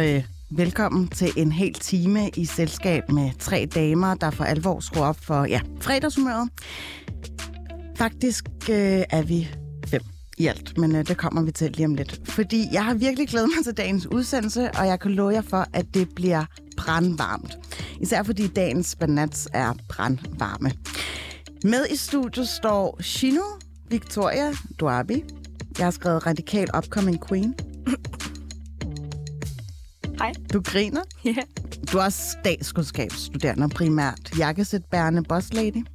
øh, velkommen til en hel time i selskab med tre damer, der for alvor skruer op for ja, fredagshumøret. Faktisk øh, er vi fem i alt, men øh, det kommer vi til lige om lidt. Fordi jeg har virkelig glædet mig til dagens udsendelse, og jeg kan love jer for, at det bliver brandvarmt. Især fordi dagens banats er brandvarme. Med i studiet står Shino Victoria Duabi. Jeg har skrevet Radikal Upcoming Queen. Hej. Du griner. Ja. Du er også statskundskabsstuderende primært. Jakkesæt-bærende boss lady.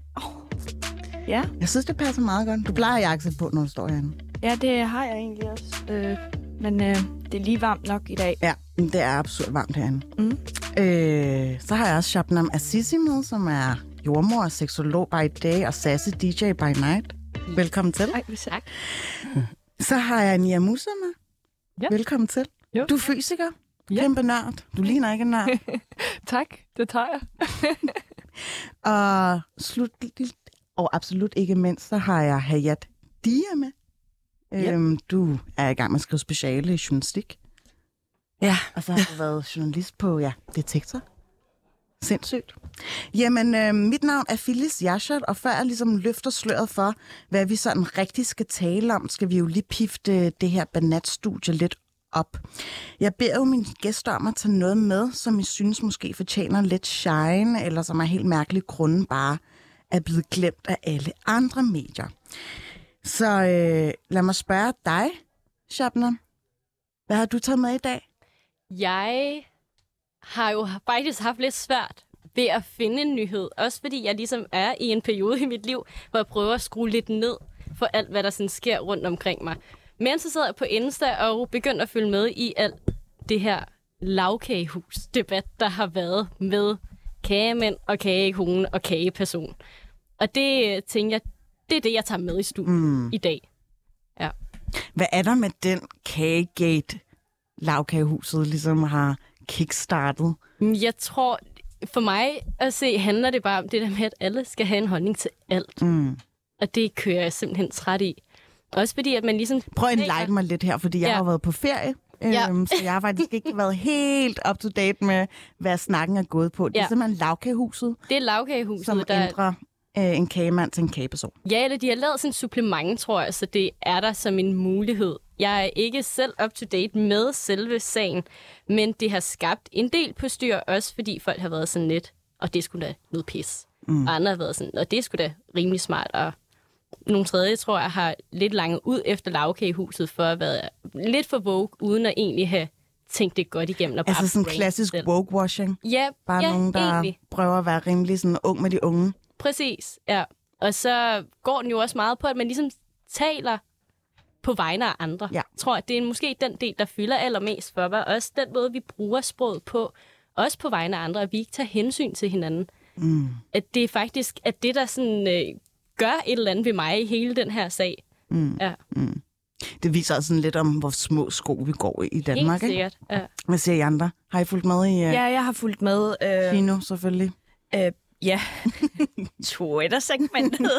Ja. Jeg synes, det passer meget godt. Du plejer jakkesæt på, når du står herinde. ja, det har jeg egentlig også. Øh, men øh, det er lige varmt nok i dag. Ja, men det er absurd varmt herinde. Mm. Øh, så har jeg også Shabnam Azizi med, som er jordmor, seksolog by day og sassy DJ by night. Velkommen til. Ej, tak. Så har jeg Nia Musa med. Ja. Velkommen til. Jo. Du er fysiker. Ja. Kæmpe nørd. Du ligner ikke en nørd. Tak, det tager jeg. og slutligt, og absolut ikke mindst, så har jeg Hayat Dia med. Ja. Øhm, du er i gang med at skrive speciale i journalistik. Ja. Og så har du været journalist på ja, Detektor. Sindssygt. Jamen, øh, mit navn er Phyllis Yashat, og før jeg ligesom løfter sløret for, hvad vi sådan rigtig skal tale om, skal vi jo lige pifte det her banatstudie lidt op. Jeg beder jo mine gæster om at tage noget med, som I synes måske fortjener lidt shine, eller som er helt mærkelig grunde bare er blevet glemt af alle andre medier. Så øh, lad mig spørge dig, Shabna. Hvad har du taget med i dag? Jeg har jo faktisk haft lidt svært ved at finde en nyhed. Også fordi jeg ligesom er i en periode i mit liv, hvor jeg prøver at skrue lidt ned for alt, hvad der sådan sker rundt omkring mig. Men så sad jeg på Insta og begyndte at følge med i alt det her lavkagehus-debat, der har været med kagemænd og kagekone og kageperson. Og det øh, tænker jeg, det er det, jeg tager med i studiet mm. i dag. Hvad er der med den kagegate, lavkagehuset ligesom har kickstartet? Jeg tror, for mig at se, handler det bare om det der med, at alle skal have en holdning til alt. Mm. Og det kører jeg simpelthen træt i. Også fordi, at man ligesom... Prøv at enlighten mig lidt her, fordi jeg Ja. har været på ferie. Ja. Øhm, så jeg har faktisk ikke været helt up to date med, hvad snakken er gået på. Det er Ja. simpelthen lavkagehuset, Det er lavkagehuset, som der... ændrer øh, en kagemand til en kageperson. Ja, eller de har lavet sådan en supplement, tror jeg, så det er der som en mulighed. Jeg er ikke selv up to date med selve sagen, men det har skabt en del på styr, også fordi folk har været sådan lidt, og det skulle da noget pis. Mm. Og andre har været sådan, og det skulle da rimelig smart, og nogle tredje, tror jeg, har lidt langt ud efter lavkagehuset for at være lidt for vogue, uden at egentlig have tænkt det godt igennem. Og bare Altså sådan klassisk selv. woke-washing. Ja, Bare ja, nogen, der egentlig. prøver at være rimelig sådan ung med de unge. Præcis, ja. Og så går den jo også meget på, at man ligesom taler på vegne af andre. Ja. Jeg tror, at det er måske den del, der fylder allermest for mig. Også den måde, vi bruger sproget på, også på vegne af andre, at vi ikke tager hensyn til hinanden. Mm. At det er faktisk at det, der sådan, øh, gør et eller andet ved mig i hele den her sag. Mm. Ja, Det viser også sådan lidt om, hvor små sko vi går i i Danmark. helt Ikke? sikkert. Ja. Hvad siger I andre? Har I fulgt med i uh, Ja, jeg har fulgt med. Øh, Kino, selvfølgelig? øh, ja. Twitter-segmentet.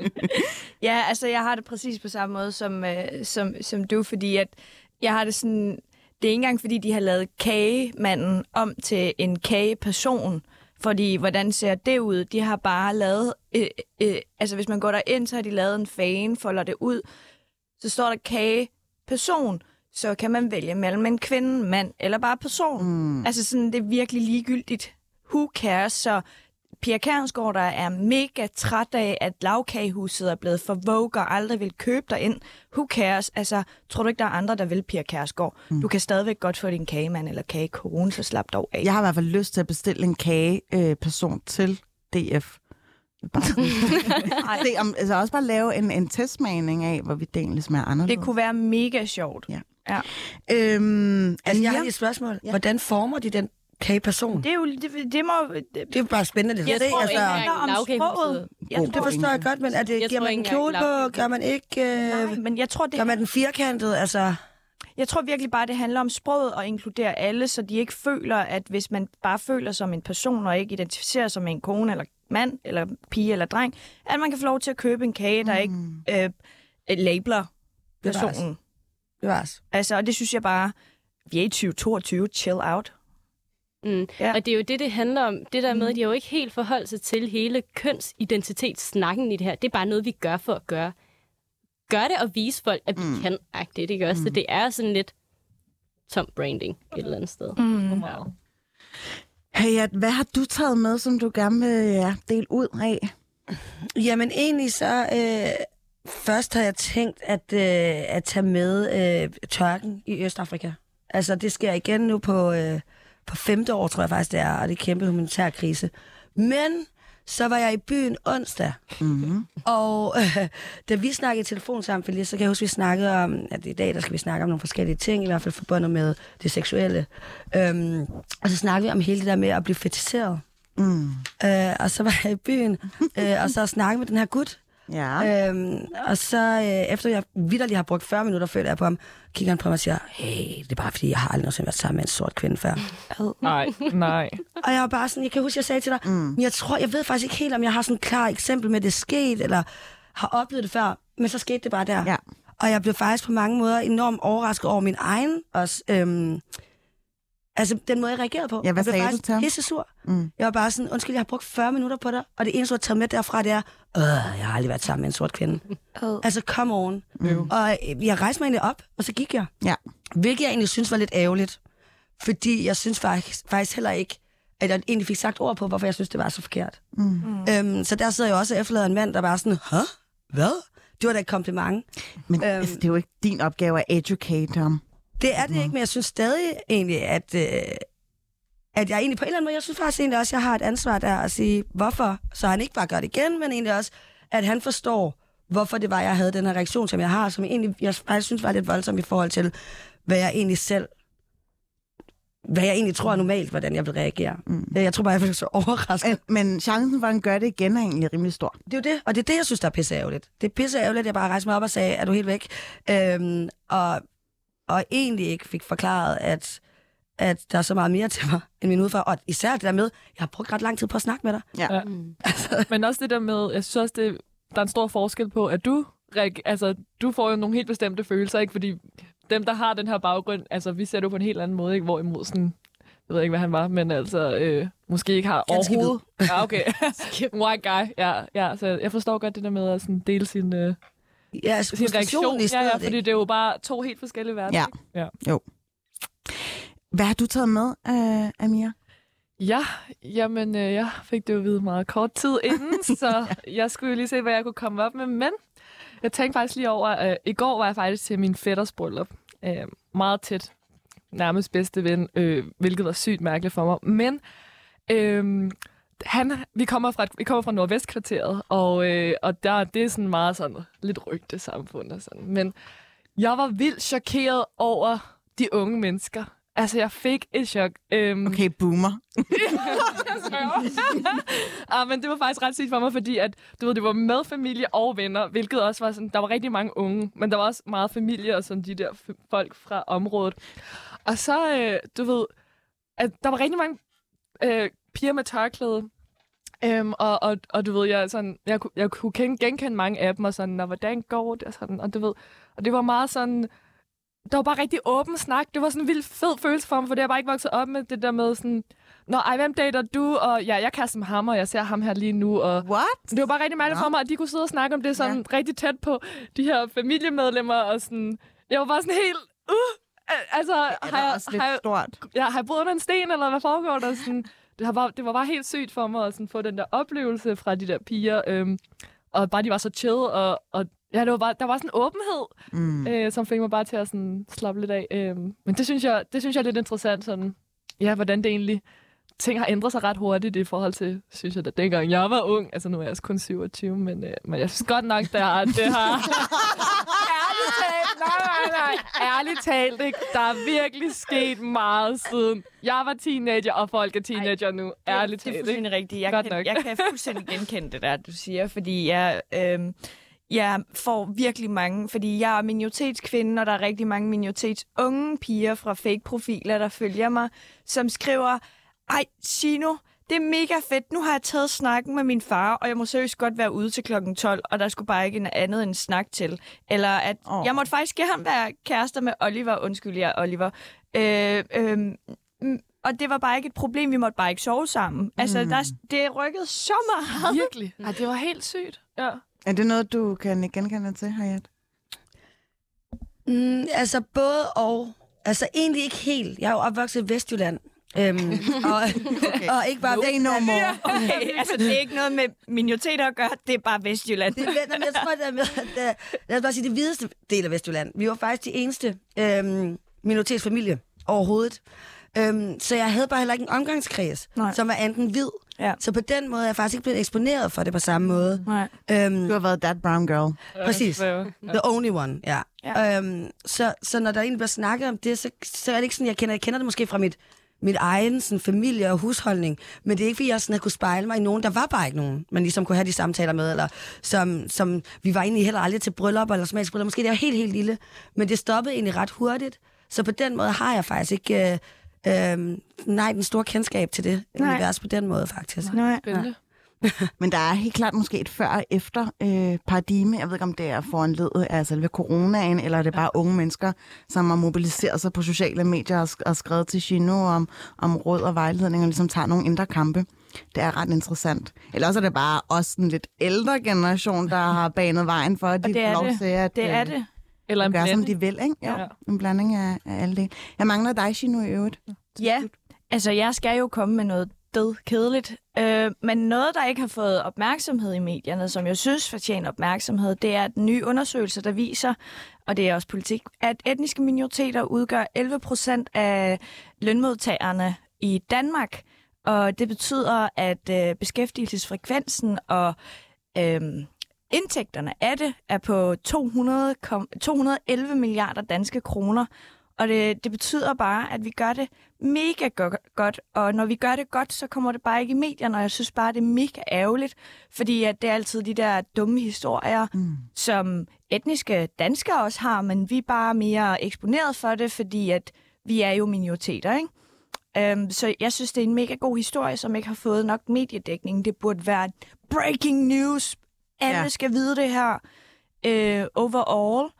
ja, altså jeg har det præcis på samme måde som, øh, som, som du, fordi at jeg har det sådan... Det er ikke engang, fordi de har lavet kagemanden om til en kageperson, fordi hvordan ser det ud? De har bare lavet... Øh, øh, altså hvis man går derind, så har de lavet en fan, folder det ud, så står der kageperson, så kan man vælge mellem en kvinde, mand eller bare person. Mm. Altså sådan, det er virkelig ligegyldigt. Who cares? Så Pia Kærensgaard, der er mega træt af, at lavkagehuset er blevet for vogue og aldrig vil købe dig ind. Who cares? Altså, tror du ikke, der er andre, der vil Pia Kærsgaard? Mm. Du kan stadigvæk godt få din kagemand eller kagekone, så slap dog af. Jeg har i hvert fald lyst til at bestille en kageperson øh, person til DF. Bare se, om, altså også bare lave en, en testmagning af, hvorvidt det egentlig smager anderledes. Det kunne være mega sjovt. Ja. ja. Øhm, Altså, jeg har lige et spørgsmål. Ja. Hvordan former de den kageperson? Det er jo, det, det må... Det, Det er jo bare spændende. Det, Jeg det, tror altså, ikke om sproget. God det forstår jeg godt, men er det, Jeg giver man en kjole på? Gør man ikke... Øh, nej, men jeg tror, det gør man den firkantet? Altså, Jeg tror virkelig bare, det handler om sproget og inkludere alle, så de ikke føler, at hvis man bare føler som en person og ikke identificerer som en kone eller mand eller pige eller dreng, at man kan få lov til at købe en kage, der ikke øh, labeler personen. Det var os. Altså, og det synes jeg bare, vi er i 2022, chill out. Mm. Ja. Og det er jo det, det handler om. Det der med, at de har jo ikke helt forholdt sig til hele kønsidentitetssnakken i det her. Det er bare noget, vi gør for at gøre. Gør det og vise folk, at vi mm. kan agtigt, ikke også? Mm. Så det er sådan lidt tom branding et eller andet sted. Mm. Ja. Hey, hvad har du taget med, som du gerne vil ja, dele ud af? Jamen egentlig så... Øh, først har jeg tænkt at, øh, at tage med øh, tørken i Østafrika. Altså det sker igen nu på, øh, på femte år, tror jeg faktisk det er, og det er kæmpe humanitær krise. Men så var jeg i byen onsdag, Mm-hmm. og øh, da vi snakkede i telefon sammen, Felice, så kan jeg huske, vi snakkede om, at i dag der skal vi snakke om nogle forskellige ting, i hvert fald forbundet med det seksuelle. Øhm, og så snakkede vi om hele det der med at blive fetiseret. Mm. Øh, og så var jeg i byen, øh, og så snakkede med den her gut. Ja. Øhm, og så øh, efter jeg vidderligt har brugt 40 minutter, føler jeg på ham, kigger han på mig og siger, hey, det er bare fordi, jeg har aldrig nogensinde været sammen med en sort kvinde før. Nej, nej. Og jeg var bare sådan, jeg kan huske, jeg sagde til dig, mm. men jeg tror, jeg ved faktisk ikke helt, om jeg har sådan et klart eksempel med, at det er sket, eller har oplevet det før, men så skete det bare der. Ja. Og jeg blev faktisk på mange måder enormt overrasket over min egen også, øhm, altså den måde, jeg reagerede på. Ja, hvad jeg blev sagde du faktisk til ham? pisse sur. Mm. Jeg var bare sådan, undskyld, jeg har brugt 40 minutter på dig, og det eneste, du har taget med derfra, det er, øh, jeg har aldrig været sammen med en sort kvinde. Oh. Altså, come on. Mm. Og øh, jeg rejste mig egentlig op, og så gik jeg. Ja. Hvilket jeg egentlig synes var lidt ærgerligt. Fordi jeg synes faktisk, faktisk heller ikke, at jeg egentlig fik sagt ord på, hvorfor jeg synes, det var så forkert. Mm. Øhm, så der sidder jeg også og efterlader en mand, der bare er sådan, Hæ? Hvad? Det var da et kompliment. Men Øhm. altså, det er jo ikke din opgave at educate ham. Det er det ikke, men jeg synes stadig egentlig, at, øh, at jeg egentlig på en eller anden måde, jeg synes faktisk egentlig også, at jeg har et ansvar der at sige, hvorfor, så han ikke bare gør det igen, men egentlig også, at han forstår, hvorfor det var, jeg havde den her reaktion, som jeg har, som jeg egentlig, jeg faktisk synes var lidt voldsom i forhold til, hvad jeg egentlig selv, hvad jeg egentlig tror er normalt, hvordan jeg vil reagere. Mm. Jeg tror bare, jeg blev så overrasket. Men, chancen for, at han gør det igen, er egentlig rimelig stor. Det er jo det, og det er det, jeg synes, der er pisseærgerligt. Det er pisseærgerligt, at jeg bare rejste mig op og sagde, er du helt væk? Øhm, og, og egentlig ikke fik forklaret, at, at der er så meget mere til mig end min udfordring. Og især det der med, jeg har brugt ret lang tid på at snakke med dig. Ja. Mm. Men også det der med, jeg synes også, det, der er en stor forskel på, at du, reager- altså, du får jo nogle helt bestemte følelser, ikke? Fordi dem, der har den her baggrund, altså, vi ser det jo på en helt anden måde, ikke? Hvorimod sådan, jeg ved ikke, hvad han var, men altså, øh, måske ikke har Ganske overhovedet... Ja, okay. White guy, ja, ja. Så jeg forstår godt det der med at sådan, dele sin, øh, Ja, sin reaktion. i Ja, stedet. ja, ikke? fordi det er jo bare to helt forskellige verdener. Ja. ikke? ja. Hvad har du taget med, uh, Amir? Ja, jamen, øh, jeg fik det jo at vide meget kort tid inden, så jeg skulle jo lige se, hvad jeg kunne komme op med. Men jeg tænkte faktisk lige over, at øh, i går var jeg faktisk til min fætters bryllup. Øh, meget tæt, nærmest bedste ven, øh, hvilket var sygt mærkeligt for mig. Men øh, han, vi kommer fra, vi kommer fra Nordvestkvarteret, og, øh, og der, det er sådan meget sådan lidt rygte samfund og sådan. Men jeg var vildt chokeret over de unge mennesker. Altså, jeg fik et chok. Øhm, Okay, boomer. ah, men det var faktisk ret sygt for mig, fordi at, du ved, det var med familie og venner, hvilket også var sådan, der var rigtig mange unge, men der var også meget familie og sådan de der folk fra området. Og så, øh, du ved, at der var rigtig mange øh, piger med tørklæde, Øhm, og, og, og du ved, jeg, sådan, jeg, kunne- jeg kunne gen- genkende mange af dem, og sådan, og hvordan går det, og sådan, og du ved, og det var meget sådan, der var bare rigtig åben snak. Det var sådan en vild fed følelse for mig, for det har bare ikke vokset op med, det der med sådan, Nå, ej, hvem dater du? Og ja, jeg kaster med ham, og jeg ser ham her lige nu. Og What? det var bare rigtig mærkeligt Nå. for mig, at de kunne sidde og snakke om det sådan ja. rigtig tæt på de her familiemedlemmer. Og sådan, jeg var bare sådan helt... Uh, al- altså, Er har det jeg, også lidt har, jeg, stort? ja, har jeg boet under en sten, eller hvad foregår der? Sådan, det, har bare, det var bare helt sygt for mig at sådan, få den der oplevelse fra de der piger. Øhm, og bare de var så chill, og, og ja, det var bare, der var sådan en åbenhed, Mm. øh, som fik mig bare til at sådan, slappe lidt af. Øhm, men det synes, jeg, det synes jeg er lidt interessant, sådan, ja, hvordan det egentlig ting har ændret sig ret hurtigt i forhold til, synes jeg, da dengang jeg var ung. Altså, nu er jeg også kun 27, men, øh, men jeg synes godt nok, der er, det har... ærligt talt, nej, nej, nej. Ærligt talt, ikke? Der er virkelig sket meget siden. Jeg var teenager, og folk er teenager nu. Ærligt det, det er talt, fuldstændig rigtigt. Jeg Godt kan, nok. jeg kan fuldstændig genkende det der, du siger, fordi jeg, øhm, jeg får virkelig mange, fordi jeg er minoritetskvinde, og der er rigtig mange minoritetsunge piger fra fake-profiler, der følger mig, som skriver, ej, Chino, det er mega fedt. Nu har jeg taget snakken med min far, og jeg må seriøst godt være ude til klokken 12, og der skulle bare ikke en andet end snak til. Eller at oh. jeg måtte faktisk gerne være kærester med Oliver. Undskyld, jeg er Oliver. Øh, øh, mm, og det var bare ikke et problem. Vi måtte bare ikke sove sammen. Mm. Altså, der, det rykkede så meget. Virkelig. Ej, det var helt sygt. Ja. Er det noget, du kan genkende til, Hayat? Mm, altså både og. Altså egentlig ikke helt. Jeg er jo opvokset i Vestjylland. Øhm, og, okay. og ikke bare no Vestjylland. more. Okay, altså, det er ikke noget med minoriteter at gøre. Det er bare Vestjylland. Det, er- men jeg tror, det er med, at, øh, lad os bare sige, det hvideste del af Vestjylland. Vi var faktisk de eneste øhm, minoritetsfamilie overhovedet. Øhm, så jeg havde bare heller ikke en omgangskreds, Nej. som var enten hvid. Ja. Så på den måde er jeg faktisk ikke blevet eksponeret for det på samme måde. Nej. Øhm, Du har været that brown girl. Præcis. The only one, ja. Ja. Øhm, så, så når der egentlig bliver snakket om det, så, så er det ikke sådan, jeg kender, jeg kender det måske fra mit, mit egen sådan, familie og husholdning, men det er ikke, fordi jeg sådan har kunne spejle mig i nogen. Der var bare ikke nogen, man ligesom kunne have de samtaler med, eller som, som vi var egentlig heller aldrig til bryllup eller smagsbryllup. Måske det var helt, helt lille, men det stoppede egentlig ret hurtigt. Så på den måde har jeg faktisk ikke, øh, øh, nej, den store kendskab til det Nej. univers på den måde, faktisk. Nej. Men der er helt klart måske et før og efter øh, paradigme. Jeg ved ikke, om det er foranledet af selve coronaen, eller er det bare unge mennesker, som har mobiliseret sig på sociale medier og, sk- og skrevet til Gino om, om råd og vejledning, og ligesom tager nogle indre kampe. Det er ret interessant. Eller også er det bare også en lidt ældre generation, der har banet vejen for, at de Og det får er lov det. til at Det er øh, det. Eller en gøre, som blanding. de vil. Ikke? Jo, Ja. En blanding af, af alle det. Jeg mangler dig, Gino, i øvrigt. Ja, altså jeg skal jo komme med noget død kedeligt. Øh, men noget, der ikke har fået opmærksomhed i medierne, som jeg synes fortjener opmærksomhed, det er den nye undersøgelse, der viser, og det er også politik, at etniske minoriteter udgør 11 procent af lønmodtagerne i Danmark. Og det betyder, at øh, beskæftigelsesfrekvensen og øh, indtægterne af det er på 200, kom- 211 milliarder danske kroner. Og det, det betyder bare, at vi gør det mega go- godt. Og når vi gør det godt, så kommer det bare ikke i medierne. Og jeg synes bare, det er mega ærgerligt. Fordi at det er altid de der dumme historier, mm. som etniske danskere også har. Men vi er bare mere eksponeret for det, fordi at vi er jo minoriteter, ikke? Um, så jeg synes, det er en mega god historie, som ikke har fået nok mediedækning. Det burde være breaking news. Alle Ja. skal vide det her uh, overall.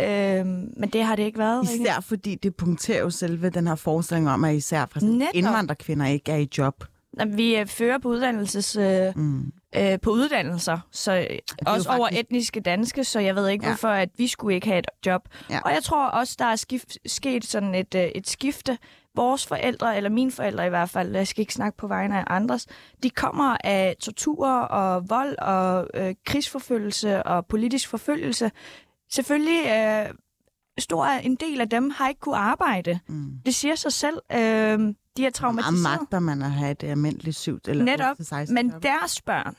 Uh, men det har det ikke været. Især fordi det punkterer jo selve den her forestilling om, at især Netop. indvandrerkvinder ikke er i job. Vi øh, fører på uddannelses... Øh, Mm. Øh, på uddannelser, så øh, også jo over faktisk- etniske danske, så jeg ved ikke, ja. hvorfor at vi skulle ikke have et job. Ja. Og jeg tror også, der er skift, sket sådan et, øh, et skifte. Vores forældre, eller mine forældre i hvert fald, jeg skal ikke snakke på vegne af andres, de kommer af tortur og vold og øh, krigsforfølgelse og politisk forfølgelse. Selvfølgelig øh, stor en del af dem har ikke kunne arbejde. Mm. Det siger sig selv. Øh, de er Meget traumatiseret. magter man at have et almindeligt syv eller Netop, 8-16 Men deres børn,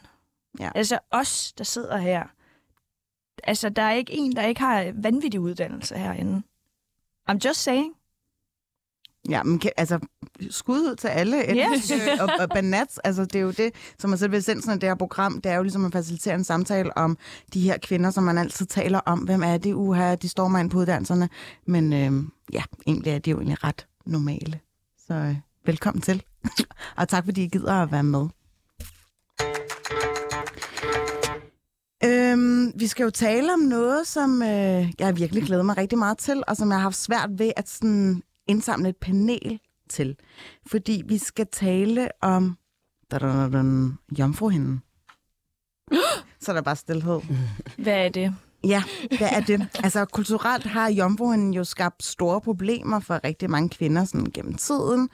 Ja. altså os, der sidder her, altså der er ikke en, der ikke har vanvittig uddannelse herinde. I'm just saying. Ja, men kan, altså, skud ud til alle etniske Yes. og, og banats. Altså, det er jo det, som er selve essensen af det her program. Det er jo ligesom at facilitere en samtale om de her kvinder, som man altid taler om. Hvem er det, uha, de står mig ind på uddannelserne. Men øh, ja, egentlig er de jo egentlig ret normale. Så øh, velkommen til. og tak, fordi I gider at være med. Øhm, vi skal jo tale om noget, som øh, jeg virkelig glæder mig rigtig meget til, og som jeg har haft svært ved at sådan, indsamle et panel til. Fordi vi skal tale om jomfruhinden. Så er der bare stillhed. Hvad er det? Ja, hvad er det? Altså, kulturelt har jomfruen jo skabt store problemer for rigtig mange kvinder sådan, gennem tiden.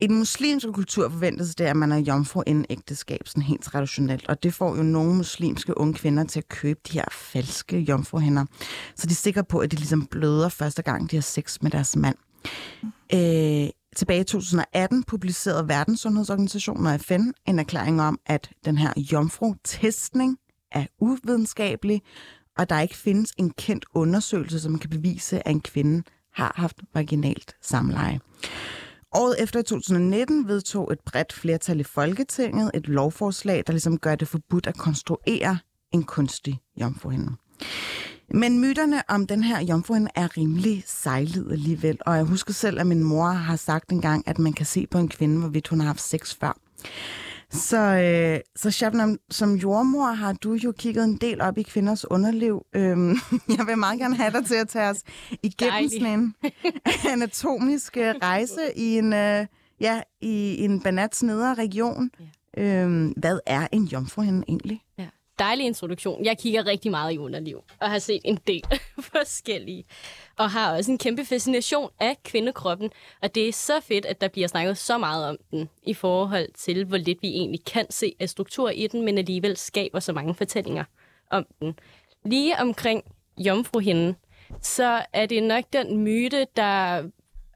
I den muslimske kultur forventes det, at man er jomfru inden ægteskab, sådan helt traditionelt. Og det får jo nogle muslimske unge kvinder til at købe de her falske jomfruhinder. Så de er sikre på, at de ligesom bløder første gang, de har sex med deres mand. Øh, tilbage i 2018 publicerede Verdenssundhedsorganisationen og FN en erklæring om, at den her jomfru-testning er uvidenskabelig, og der ikke findes en kendt undersøgelse, som kan bevise, at en kvinde har haft vaginalt samleje. Året efter 2019 vedtog et bredt flertal i Folketinget et lovforslag, der ligesom gør det forbudt at konstruere en kunstig jomfruhinde. Men myterne om den her jomfruhinde er rimelig sejlet alligevel. Og jeg husker selv, at min mor har sagt engang, at man kan se på en kvinde, hvorvidt hun har haft sex før. Så, øh, så Shabnam, som jordmor har du jo kigget en del op i kvinders underliv. Øhm, jeg vil meget gerne have dig til at tage os igennem Dejligt. sådan en anatomisk øh, rejse i en, øh, ja, i en banats nedre region. Øhm, hvad er en jomfruhinde egentlig? Ja. Dejlig introduktion. Jeg kigger rigtig meget i underliv, og har set en del forskellige. Og har også en kæmpe fascination af kvindekroppen. Og det er så fedt, at der bliver snakket så meget om den, i forhold til, hvor lidt vi egentlig kan se af struktur i den, men alligevel skaber så mange fortællinger om den. Lige omkring jomfruhinden, så er det nok den myte, der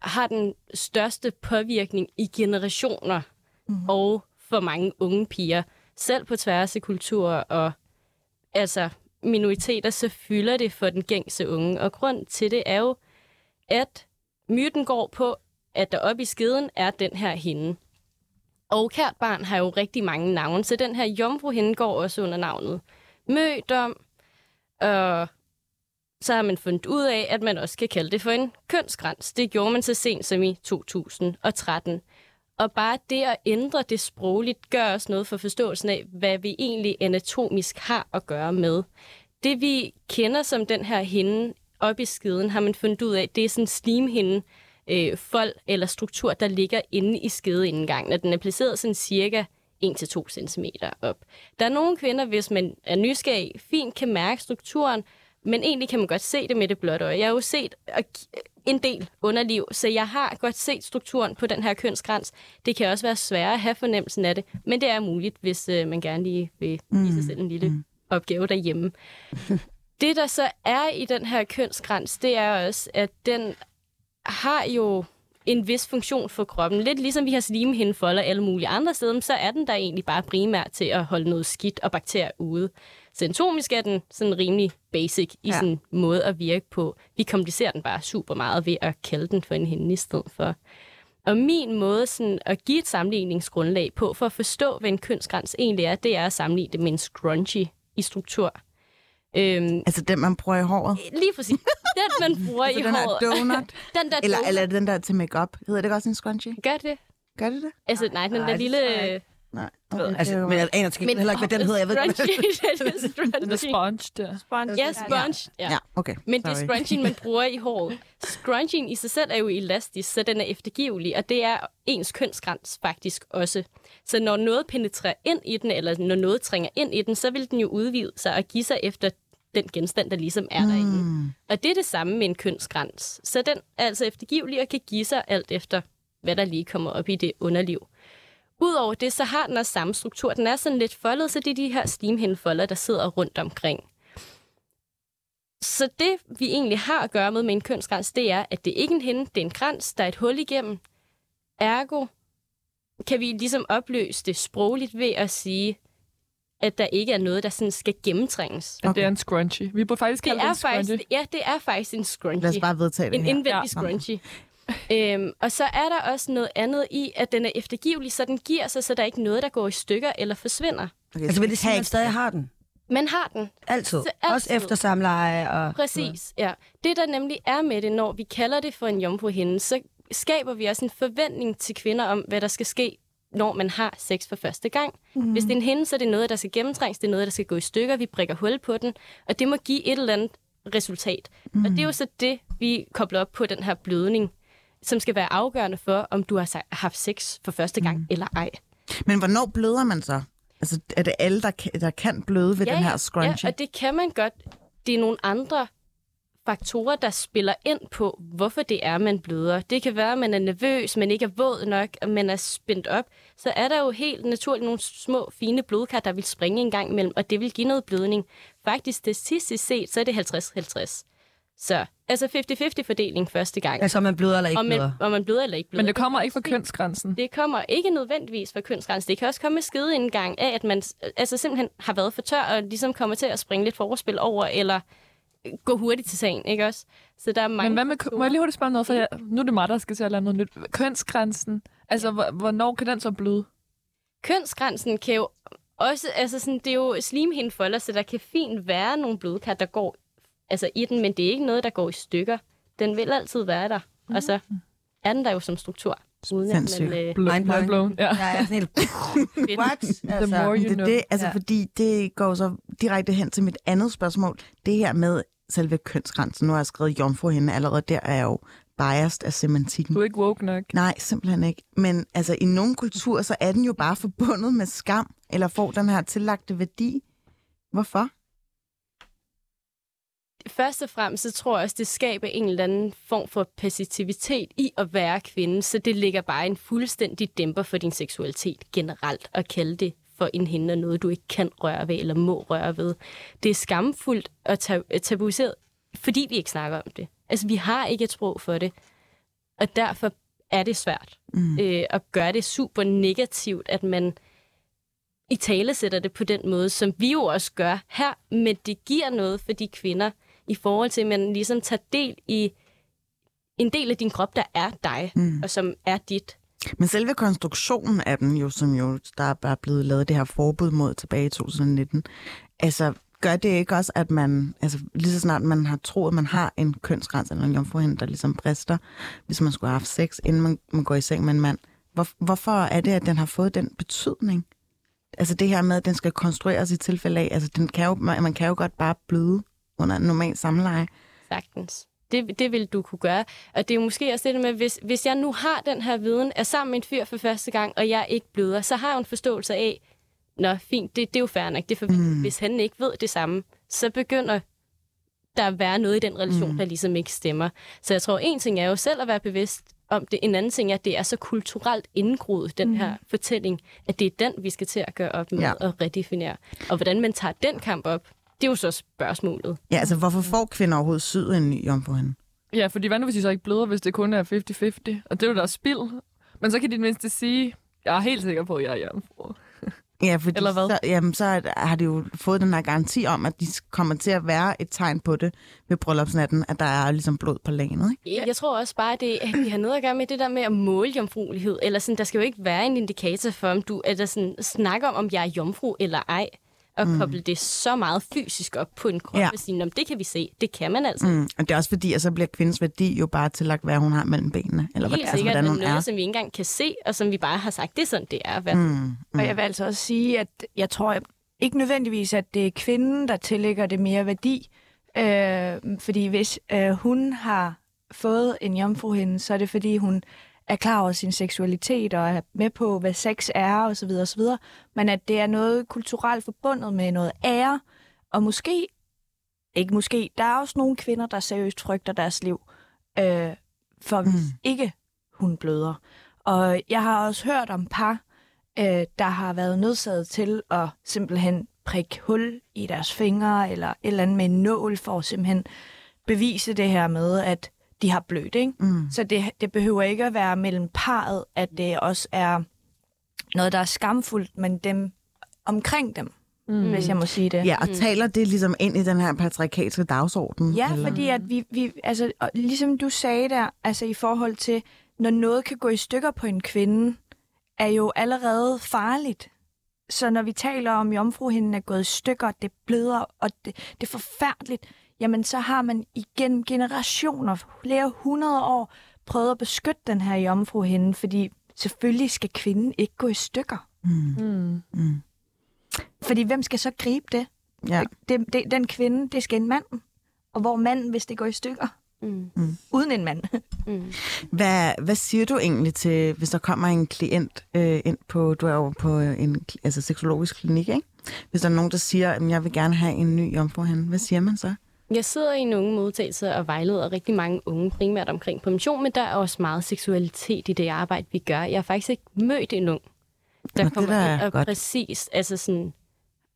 har den største påvirkning i generationer mm. og for mange unge piger. Selv på tværs af kulturer og altså minoriteter, så fylder det for den gængse unge. Og grund til det er jo, at myten går på, at der oppe i skeden er den her hende. Og kært barn har jo rigtig mange navne, så den her jomfruhinde går også under navnet mødom, og så har man fundet ud af, at man også kan kalde det for en kønsgræns. Det gjorde man så sent som i 2013. Og bare det at ændre det sprogligt, gør også noget for forståelsen af, hvad vi egentlig anatomisk har at gøre med. Det vi kender som den her hinde op i skeden, har man fundet ud af, det er sådan en slimhinde, øh, fold eller struktur, der ligger inde i skedeindgangen, og den er placeret sådan cirka 1-2 cm op. Der er nogle kvinder, hvis man er nysgerrig, fint kan mærke strukturen, men egentlig kan man godt se det med det blotte øje. Jeg har jo set og en del underliv, så jeg har godt set strukturen på den her kønsgrænse. Det kan også være sværere at have fornemmelsen af det, men det er muligt, hvis øh, man gerne lige vil give sig selv en lille mm. opgave derhjemme. det, der så er i den her kønsgrænse, det er også, at den har jo en vis funktion for kroppen. Lidt ligesom vi har slimhindefolder alle mulige andre steder, så er den der egentlig bare primært til at holde noget skidt og bakterier ude. Symptomisk er den sådan rimelig basic i Ja. sin måde at virke på. Vi komplicerer den bare super meget ved at kalde den for en hende i stedet for. Og min måde sådan at give et sammenligningsgrundlag på, for at forstå, hvad en kønsgrænse egentlig er, det er at sammenligne det med en scrunchie i struktur. Øhm, Altså den, man bruger i håret? lige præcis. Den, man bruger Altså i den her håret. donut? Den der Eller, donut. eller den der til makeup? Hedder det ikke også en scrunchie? Gør det? Gør det det? Altså, nej, den Nej, der det lille... ikke. Nej. Okay, Altså, det var- men jeg aner til gengæld heller ikke, hvad den hedder. Jeg ved ikke, hvad sponge der. Sponge. Ja, sponge. Ja. Ja, okay. Men det er Sorry. scrunchien, man bruger i håret. Scrunchien i sig selv er jo elastisk, så den er eftergivelig, og det er ens kønsgrænse faktisk også. Så når noget penetrerer ind i den, eller når noget trænger ind i den, så vil den jo udvide sig og give sig efter den genstand, der ligesom er derinde. Mm. Og det er det samme med en kønsgrænse. Så den er altså eftergivelig og kan give sig alt efter, hvad der lige kommer op i det underliv. Udover det, så har den også samme struktur. Den er sådan lidt foldet, så det er de her slimhindefolder, der sidder rundt omkring. Så det, vi egentlig har at gøre med med en kønsgrænse, det er, at det ikke er en hende, det er en krans, der er et hul igennem. Ergo kan vi ligesom opløse det sprogligt ved at sige, at der ikke er noget, der sådan skal gennemtrænges. Okay. Det er en scrunchie. Vi burde faktisk Det kalde det er en scrunchie. faktisk, ja, det er faktisk en scrunchie. Lad os bare vedtage det En her. indvendig Ja. ja. scrunchie. øhm, og så er der også noget andet i, at den er eftergivelig, så den giver sig, så der er ikke noget, der går i stykker eller forsvinder. Okay, Altså så vil det sige, at man stadig har den? Man har den. Altid. Så altid. Også efter samleje og... Præcis, ja. Det, der nemlig er med det, når vi kalder det for en jomfruhinde, så skaber vi også en forventning til kvinder om, hvad der skal ske, når man har sex for første gang. Mm. Hvis det er en hende, så er det noget, der skal gennemtrænges, det er noget, der skal gå i stykker, vi prikker hul på den, og det må give et eller andet resultat. Mm. Og det er jo så det, vi kobler op på den her blødning, som skal være afgørende for, om du har haft sex for første gang mm. eller ej. Men hvornår bløder man så? Altså, er det alle, der kan, der kan bløde ved den her scrunchie? Ja, og det kan man godt. Det er nogle andre faktorer, der spiller ind på, hvorfor det er, man bløder. Det kan være, at man er nervøs, man ikke er våd nok, og man er spændt op. Så er der jo helt naturligt nogle små, fine blodkar, der vil springe en gang imellem, og det vil give noget blødning. Faktisk statistisk set, så er det 50-50. Så altså 50-50 fordeling første gang. Altså, om man bløder eller ikke om, man, bløder. om man bløder eller ikke bløder. Men det kommer ikke fra kønsgrænsen. det kommer ikke nødvendigvis fra kønsgrænsen. Det kan også komme med skedeindgang af, at man altså simpelthen har været for tør og ligesom kommer til at springe lidt forspil over, eller gå hurtigt til sagen, ikke også? Så der er mange Men hvad med, faktorer. må jeg lige hurtigt spørge noget, for jeg, nu er det mig, der skal til at lade noget nyt. Kønsgrænsen, altså hvor- hvornår kan den så bløde? Kønsgrænsen kan jo også, altså sådan, det er jo slimhindefolder, så der kan fint være nogle blodkar, der går altså, i den, men det er ikke noget, der går i stykker. Den vil altid være der, mm. og så er den der jo som struktur. Uden at Sindssygt. man, øh, Mind mind blown. Ja. Jeg er sådan helt... What? The more you Det, er know. det, altså, Ja. ja. fordi det går så direkte hen til mit andet spørgsmål. Det her med selve kønsgrænsen. Nu har jeg skrevet jomfru hende. Allerede der er jeg jo biased af semantikken. Du er ikke woke nok. Nej, simpelthen ikke. Men altså, i nogle kulturer, så er den jo bare forbundet med skam, eller får den her tillagte værdi. Hvorfor? Først og fremmest, så tror jeg også, det skaber en eller anden form for passivitet i at være kvinde, så det ligger bare en fuldstændig dæmper for din seksualitet generelt, at kalde det for en hende og noget, du ikke kan røre ved eller må røre ved. Det er skamfuldt og tab- tabuiseret, fordi vi ikke snakker om det. Altså, vi har ikke et sprog for det, og derfor er det svært mm. øh, at gøre det super negativt, at man i tale sætter det på den måde, som vi jo også gør her, men det giver noget for de kvinder, i forhold til, at man ligesom tager del i en del af din krop, der er dig, mm. og som er dit. Men selve konstruktionen af den, jo, som jo der er blevet lavet det her forbud mod tilbage i 2019, altså gør det ikke også, at man, altså lige så snart man har troet, at man har en kønsgrænse eller en jomfruhinde, der ligesom brister, hvis man skulle have haft sex, inden man, man går i seng med en mand, hvor, hvorfor er det, at den har fået den betydning? Altså det her med, at den skal konstrueres i tilfælde af, altså den kan jo, man, man kan jo godt bare bløde under en normal samleje. Sagtens. Det, det vil du kunne gøre. Og det er jo måske også det med, hvis, hvis jeg nu har den her viden, er sammen med en fyr for første gang, og jeg ikke bløder, så har jeg en forståelse af, nå, fint, det, det er jo fair nok. Det er mm. Hvis han ikke ved det samme, så begynder der at være noget i den relation, mm. der ligesom ikke stemmer. Så jeg tror, en ting er jo selv at være bevidst om det. En anden ting er, at det er så kulturelt indgroet, den her fortælling, at det er den, vi skal til at gøre op med Ja. og redefinere. Og hvordan man tager den kamp op, det er jo så spørgsmålet. Ja, altså hvorfor får kvinder overhovedet syet en ny jomfruhinde? Ja, fordi hvad nu, hvis de så ikke bløder, hvis det kun er 50-50? Og det er jo der spild. Men så kan de i det mindste sige, jeg er helt sikker på, at jeg er jomfru. Ja, fordi Eller hvad? Så, jamen, så har de jo fået den her garanti om, at de kommer til at være et tegn på det ved bryllupsnatten, at der er ligesom blod på lagenet. Ikke? Jeg, jeg tror også bare, at det, at vi har noget at gøre med det der med at måle jomfruelighed. Eller sådan, der skal jo ikke være en indikator for, om du eller sådan, snakker om, om jeg er jomfru eller ej. Og mm. koble det så meget fysisk op på en krop Ja. og sige, "Nå, men det kan vi se. Det kan man altså. Mm. Mm. Og det er også fordi, at så bliver kvindens værdi jo bare tillagt, hvad hun har mellem benene. Eller hvad, Helt altså, sikkert, hvordan men hun noget, er. som vi ikke engang kan se, og som vi bare har sagt, det er sådan, det er. Hvad? Mm. Mm. Og jeg vil altså også sige, at jeg tror ikke nødvendigvis, at det er kvinden, der tillægger det mere værdi. Øh, fordi hvis øh, hun har fået en jomfruhinde, så er det fordi, hun er klar over sin seksualitet og er med på, hvad sex er osv. osv. Men at det er noget kulturelt forbundet med noget ære. Og måske, ikke måske, der er også nogle kvinder, der seriøst frygter deres liv, øh, for hvis Mm. ikke hun bløder. Og jeg har også hørt om par, øh, der har været nødsaget til at simpelthen prikke hul i deres fingre, eller et eller andet med en nål, for at simpelthen bevise det her med, at de har blødt. Ikke? Mm. Så det, det behøver ikke at være mellem parret, at det også er noget, der er skamfuldt, men dem omkring dem, mm. hvis jeg må sige det. Ja, og taler det ligesom ind i den her patriarkalske dagsorden? Ja, eller? fordi at vi, vi altså, og ligesom du sagde der, altså i forhold til, når noget kan gå i stykker på en kvinde, er jo allerede farligt. Så når vi taler om, jomfruhinden er gået i stykker, det bløder, og det, det er forfærdeligt, jamen så har man igen generationer, flere hundrede år, prøvet at beskytte den her jomfruhinde, fordi selvfølgelig skal kvinden ikke gå i stykker. Mm. Mm. Fordi hvem skal så gribe det? Ja. det, det den kvinde, det skal en mand. Og hvor manden, hvis det går i stykker, Mm. uden en mand. Mm. Hvad, hvad siger du egentlig til, hvis der kommer en klient øh, ind på, du er jo på en altså, seksologisk klinik, ikke? Hvis der er nogen, der siger, at jeg vil gerne have en ny jomfruhinde, hvad siger man så? Jeg sidder i en unge modtagelse og vejleder rigtig mange unge, primært omkring prævention, men der er også meget seksualitet i det arbejde, vi gør. Jeg har faktisk ikke mødt en ung, der Nå, kommer da er ind og godt. præcis altså sådan,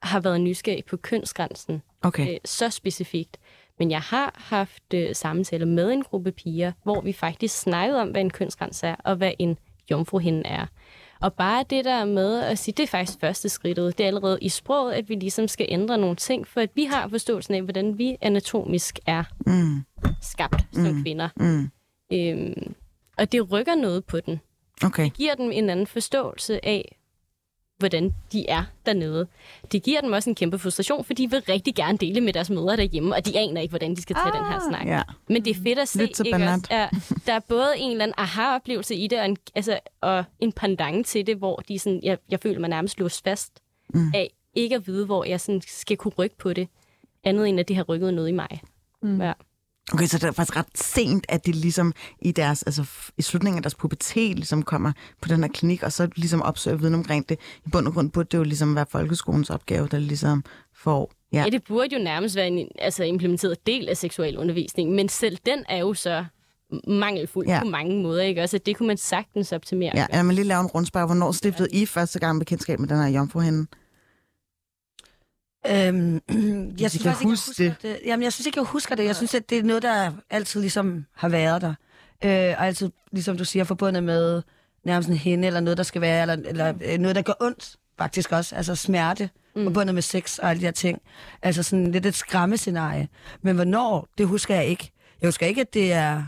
har været nysgerrig på kønsgrænsen. Okay. øh, så specifikt. Men jeg har haft øh, samtaler med en gruppe piger, hvor vi faktisk snakkede om, hvad en kønsgrænse er, og hvad en jomfruhinde er. Og bare det der med at sige, det er faktisk første skridtet. Det er allerede i sproget, at vi ligesom skal ændre nogle ting, for at vi har forståelsen af, hvordan vi anatomisk er Mm. skabt som kvinder. Mm. Øhm, og det rykker noget på den. Okay. Giver dem en anden forståelse af, hvordan de er dernede. Det giver dem også en kæmpe frustration, for de vil rigtig gerne dele med deres mødre derhjemme, og de aner ikke, hvordan de skal tage ah, den her snak. ja. Men det er fedt at se, Lidt ikke også? Ja, der er både en eller anden aha-oplevelse i det, og en, altså, og en pendant til det, hvor de sådan, jeg, jeg føler mig nærmest låst fast mm. af ikke at vide, hvor jeg sådan skal kunne rykke på det, andet end at det har rykket noget i mig. Mm. Ja. Okay, så det er faktisk ret sent, at det ligesom i deres, altså i slutningen af deres pubertet ligesom kommer på den her klinik, og så ligesom opsøger viden omkring det. I bund og grund burde det jo ligesom være folkeskolens opgave, der ligesom får... Ja, Ja, det burde jo nærmest være en altså, implementeret del af seksualundervisning, men selv den er jo så mangelfuld Ja. på mange måder, ikke? Også, at det kunne man sagtens optimere. ja, ja, men lige lave en rundspark. Hvornår stiftede I første gang bekendtskab med den her jomfruhinde? Øhm, jeg synes kan faktisk ikke, huske jeg husker det. Jamen, jeg synes ikke, jeg husker det. Jeg synes, at det er noget, der altid ligesom har været der. Øh, og altid, ligesom du siger, forbundet med nærmest en hende, eller noget, der skal være, eller, eller øh, noget, der gør ondt, faktisk også. Altså smerte, mm. forbundet med sex og alle de her ting. Altså sådan lidt et skræmmescenarie. Men hvornår, det husker jeg ikke. Jeg husker ikke, at det er...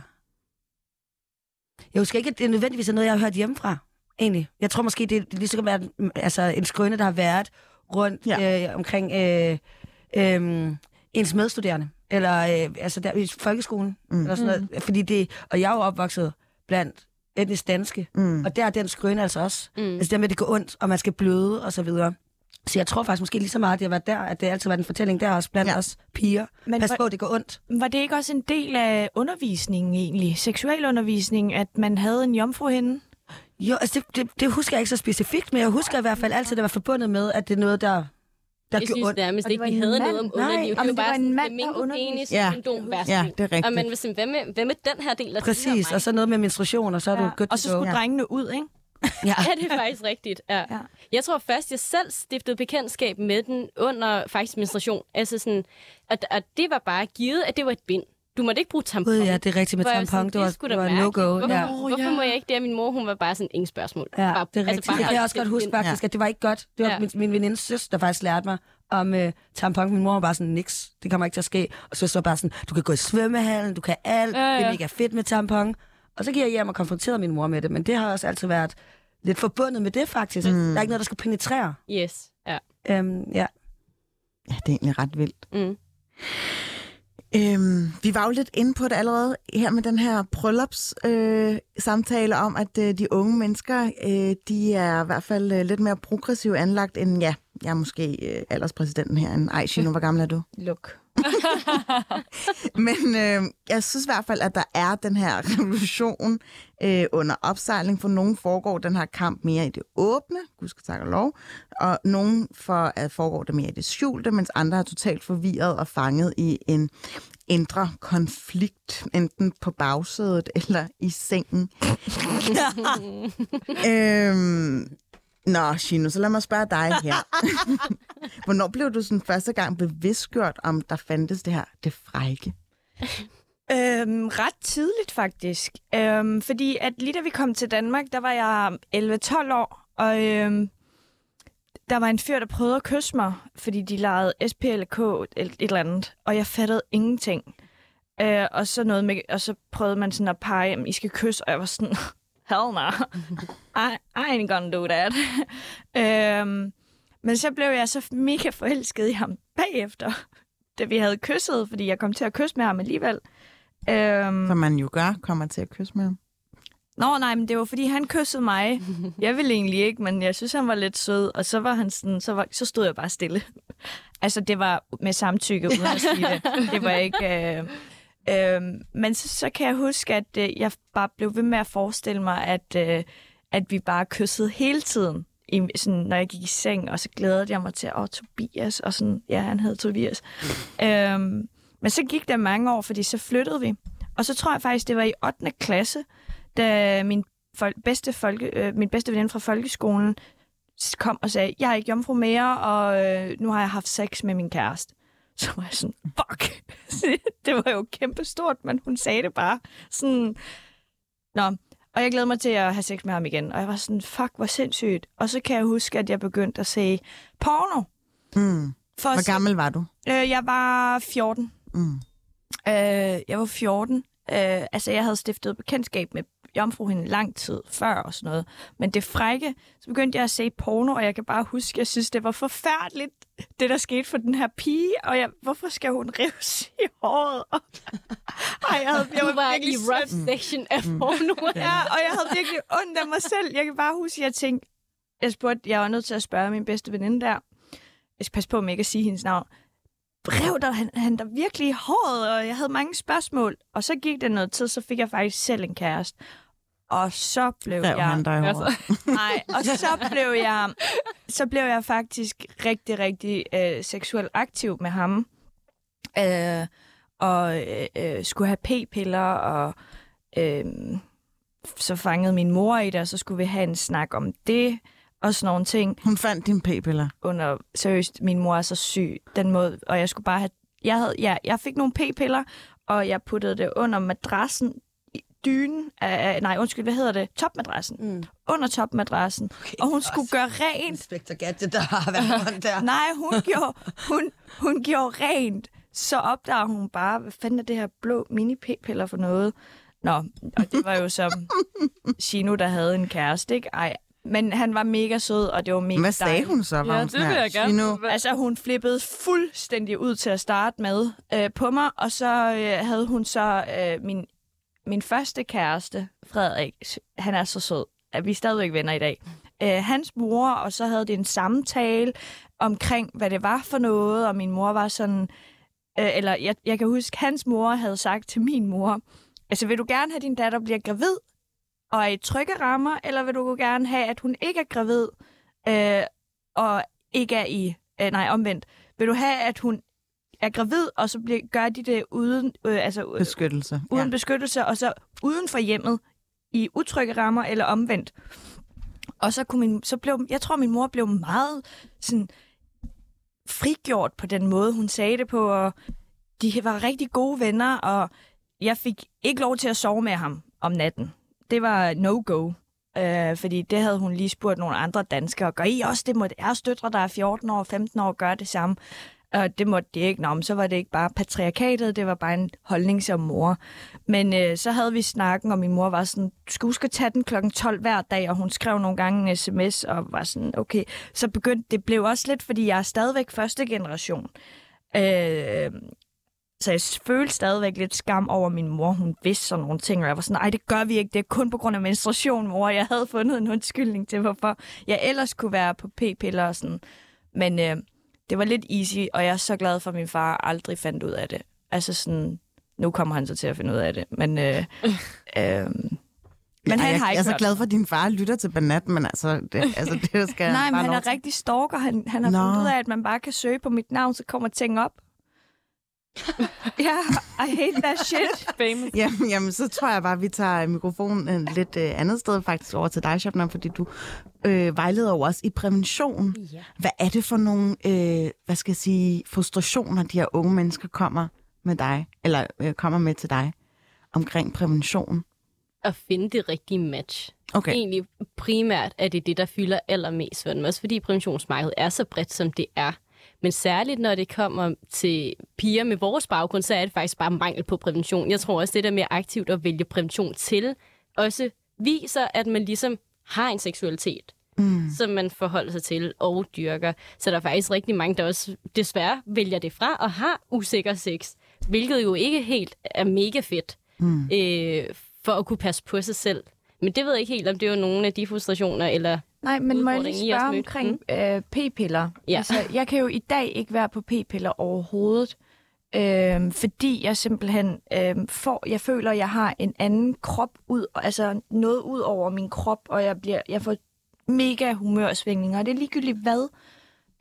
Jeg husker ikke, at det er nødvendigvis er noget, jeg har hørt hjemmefra, egentlig. Jeg tror måske, det er lige så kan være altså, en skrøne, der har været rundt Ja. øh, omkring øh, øh, ens medstuderende. Eller øh, altså der i folkeskolen. Mm. Eller sådan noget. Fordi det, og jeg er jo opvokset blandt etnisk danske. Mm. Og der er den skrøne altså også. Mm. Altså der med, at det går ondt, og man skal bløde, og så videre. Så jeg tror faktisk måske lige så meget, at det har været der, at det altid har været en fortælling der også blandt Ja. os piger. Men Pas hvor- på, det går ondt. Var det ikke også en del af undervisningen egentlig? Seksualundervisning, at man havde en jomfruhinde? Jo, altså det, det, det, husker jeg ikke så specifikt, men jeg husker i hvert fald altid, at det var forbundet med, at det er noget, der, der Jeg gør synes nærmest Og det ikke, var vi en havde mand? noget om Nej, underliv. det var bare en sådan mand, der underviste. penis, Ja. kondom, værsgo. Ja, det er rigtigt. Og man vil sige, hvad med, hvad med den her del af Præcis, det her og så noget med menstruation, og så er du good Og så skulle drengene ud, ikke? Ja. Ja, det er faktisk rigtigt. Ja. Ja. Ja. Jeg tror først, jeg selv stiftede bekendtskab med den under faktisk menstruation. Altså sådan, at, at det var bare givet, at det var et bind. Du måtte ikke bruge tampon. Gud, ja, det er rigtigt med tampon. sådan, Det var, da det var no-go. Hvorfor, Ja. hvorfor må jeg ikke det? Min mor, hun var bare sådan, ingen spørgsmål. Ja, bare, det er rigtigt. bare det kan jeg også godt det huske faktisk, at det var ikke godt. Det var Ja. min, min venindes søster, der faktisk lærte mig om uh, tampon. Min mor var bare sådan, niks, det kommer ikke til at ske. Og så var bare sådan, du kan gå i svømmehallen, du kan alt, Ja, ja, ja. det ja. er mega fedt med tampon. Og så gik jeg hjem og konfronterede min mor med det, men det har også altid været lidt forbundet med det faktisk. Mm. Der er ikke noget, der skal penetrere. Yes, ja. Um, ja. Ja, det er egentlig ret vildt. Mm. Øhm, vi var jo lidt inde på det allerede her med den her bryllups øh, samtale om, at øh, de unge mennesker, øh, de er i hvert fald øh, lidt mere progressivt anlagt end, ja, jeg er måske øh, alderspræsidenten her, end Ej, nu hvor gammel er du? Luk. Men øh, jeg synes i hvert fald, at der er den her revolution øh, under opsejling. For nogen foregår den her kamp mere i det åbne, gud skal tak og lov, og nogen for at foregår det mere i det skjulte, mens andre er totalt forvirret og fanget i en indre konflikt, enten på bagsædet eller i sengen. øhm, Nå, Shino, så lad mig spørge dig her. Hvornår blev du sådan første gang bevidstgjort om, der fandtes det her, det frække? Øhm, ret tidligt faktisk. Øhm, fordi at lige da vi kom til Danmark, der var jeg 11-12 år, og øhm, der var en fyr, der prøvede at kysse mig, fordi de legede SPLK et, et eller andet, og jeg fattede ingenting. Øh, og, så noget med, og så prøvede man sådan at pege, at I skal kysse, og jeg var sådan, hell no, I, I ain't gonna do that. øhm, men så blev jeg så mega forelsket i ham bagefter, da vi havde kysset, fordi jeg kom til at kysse med ham alligevel. Øhm, Som man jo gør, kommer til at kysse med ham. Nå nej, men det var fordi, han kyssede mig. Jeg ville egentlig ikke, men jeg synes, han var lidt sød. Og så var han sådan, så, var, så stod jeg bare stille. altså, det var med samtykke, uden at sige det. Det var ikke... Øh, Øhm, men så, så kan jeg huske, at øh, jeg bare blev ved med at forestille mig, at, øh, at vi bare kyssede hele tiden. I, sådan, når jeg gik i seng, og så glædede jeg mig til, åh, Tobias, og sådan, ja, han hed Tobias. øhm, men så gik der mange år, fordi så flyttede vi. Og så tror jeg faktisk, det var i 8. klasse, da min fol- bedste, folke, øh, min bedste veninde fra folkeskolen kom og sagde, jeg er ikke jomfru mere, og øh, nu har jeg haft sex med min kæreste. Så var jeg sådan, fuck. det var jo kæmpestort, men hun sagde det bare. Sådan, Nå, og jeg glæder mig til at have sex med ham igen. Og jeg var sådan, fuck, hvor sindssygt. Og så kan jeg huske, at jeg begyndte at se porno. Mm. For Hvor gammel var du? Øh, jeg var 14. Mm. Øh, jeg var 14. Øh, altså, jeg havde stiftet bekendtskab med jomfru hende lang tid før og sådan noget. Men det frække, så begyndte jeg at se porno, og jeg kan bare huske, jeg synes, det var forfærdeligt, det der skete for den her pige, og jeg, hvorfor skal hun rives i håret? Og, ej, jeg, havde, jeg Du var i virkelig rough synd. section af porno. Ja, og jeg havde virkelig ondt af mig selv. Jeg kan bare huske, at jeg tænkte, jeg spurgte, jeg var nødt til at spørge min bedste veninde der. Jeg skal passe på med ikke at sige hendes navn. Rev der han, han der virkelig i håret, og jeg havde mange spørgsmål. Og så gik det noget tid, så fik jeg faktisk selv en kæreste. Og så blev Rev jeg... han dig over. Altså, Nej, og så blev jeg, så blev jeg faktisk rigtig, rigtig øh, seksuelt aktiv med ham. Øh, og øh, øh, skulle have p-piller, og øh, så fangede min mor i det, og så skulle vi have en snak om det, og sådan nogle ting. Hun fandt din p-piller. Under, seriøst, min mor er så syg, den måde, og jeg skulle bare have, jeg, havde, ja, jeg fik nogle p-piller, og jeg puttede det under madrassen, i dynen, af, nej undskyld, hvad hedder det, topmadrassen, Mm. under topmadrassen, Okay, og hun også skulle gøre rent. Inspector Gadget, der har været rundt der. Nej, hun gjorde, hun, hun gjorde rent. Så opdager hun bare, hvad fanden er det her blå mini-p-piller for noget? Nå, og det var jo så Shino, der havde en kæreste, ikke? Ej, men han var mega sød, og det var mega Hvad sagde dejligt. hun så? Var ja, hun det vil jeg gerne. "Gino, Hvad- Altså, hun flippede fuldstændig ud til at starte med øh, på mig, og så øh, havde hun så øh, min, min første kæreste, Frederik, han er så sød, at vi er stadigvæk venner i dag. Øh, hans mor, og så havde det en samtale omkring, hvad det var for noget, og min mor var sådan, øh, eller jeg, jeg kan huske, hans mor havde sagt til min mor, altså vil du gerne have, at din datter bliver gravid, og er i trygge rammer, eller vil du gerne have, at hun ikke er gravid, øh, og ikke er i, øh, nej omvendt, vil du have, at hun er gravid, og så bliver, gør de det uden, øh, altså, øh, beskyttelse. uden Ja. beskyttelse, og så uden for hjemmet i utrygge rammer eller omvendt. Og så, kunne min, så blev, jeg tror, min mor blev meget sådan frigjort på den måde, hun sagde det på, og de var rigtig gode venner, og jeg fik ikke lov til at sove med ham om natten. Det var no-go, øh, fordi det havde hun lige spurgt nogle andre danskere. Gør I også det? Må deres døtre, der er 14 år og 15 år, gøre det samme? Og det måtte de ikke. Nå, men så var det ikke bare patriarkatet, det var bare en holdning som mor. Men øh, så havde vi snakken, og min mor var sådan, du skal huske at tage den klokken 12 hver dag, og hun skrev nogle gange en sms, og var sådan, okay. Så begyndte, det blev også lidt, fordi jeg er stadigvæk første generation. Øh, så jeg følte stadigvæk lidt skam over min mor. Hun vidste sådan nogle ting, og jeg var sådan, nej, det gør vi ikke. Det er kun på grund af menstruation, mor. Jeg havde fundet en undskyldning til, hvorfor jeg ellers kunne være på p-piller og sådan. Men øh, det var lidt easy, og jeg er så glad for, at min far aldrig fandt ud af det. Altså sådan, nu kommer han så til at finde ud af det. Men, øh, øh, men Ja, han jeg, har jeg ikke er så glad for, at din far lytter til Banat, men altså, det, altså, det skal Nej, men han er til. rigtig stalker. Han, han har Nå. fundet ud af, at man bare kan søge på mit navn, så kommer ting op. Ja, I hate that shit. Famous. Jamen, jamen, så tror jeg bare, at vi tager mikrofonen et lidt øh, andet sted faktisk over til dig, Shabnam, fordi du øh, vejleder jo også i prævention. Ja. Hvad er det for nogle, øh, hvad skal jeg sige, frustrationer, de her unge mennesker kommer med dig, eller øh, kommer med til dig omkring prævention? At finde det rigtige match. Okay. Egentlig primært er det det, der fylder allermest for dem. Også fordi præventionsmarkedet er så bredt, som det er. Men særligt når det kommer til piger med vores baggrund, så er det faktisk bare mangel på prævention. Jeg tror også, det der med aktivt at vælge prævention til, også viser, at man ligesom har en seksualitet, mm. som man forholder sig til og dyrker. Så der er faktisk rigtig mange, der også desværre vælger det fra og har usikker sex, hvilket jo ikke helt er mega fedt mm. øh, for at kunne passe på sig selv. Men det ved jeg ikke helt, om det er nogle af de frustrationer, eller Nej, men må jeg lige spørge omkring øh, p-piller? Ja. Altså, jeg kan jo i dag ikke være på p-piller overhovedet, øh, fordi jeg simpelthen øh, får, jeg føler, at jeg har en anden krop ud, altså noget ud over min krop, og jeg, bliver, jeg får mega humørsvingninger, og det er ligegyldigt hvad,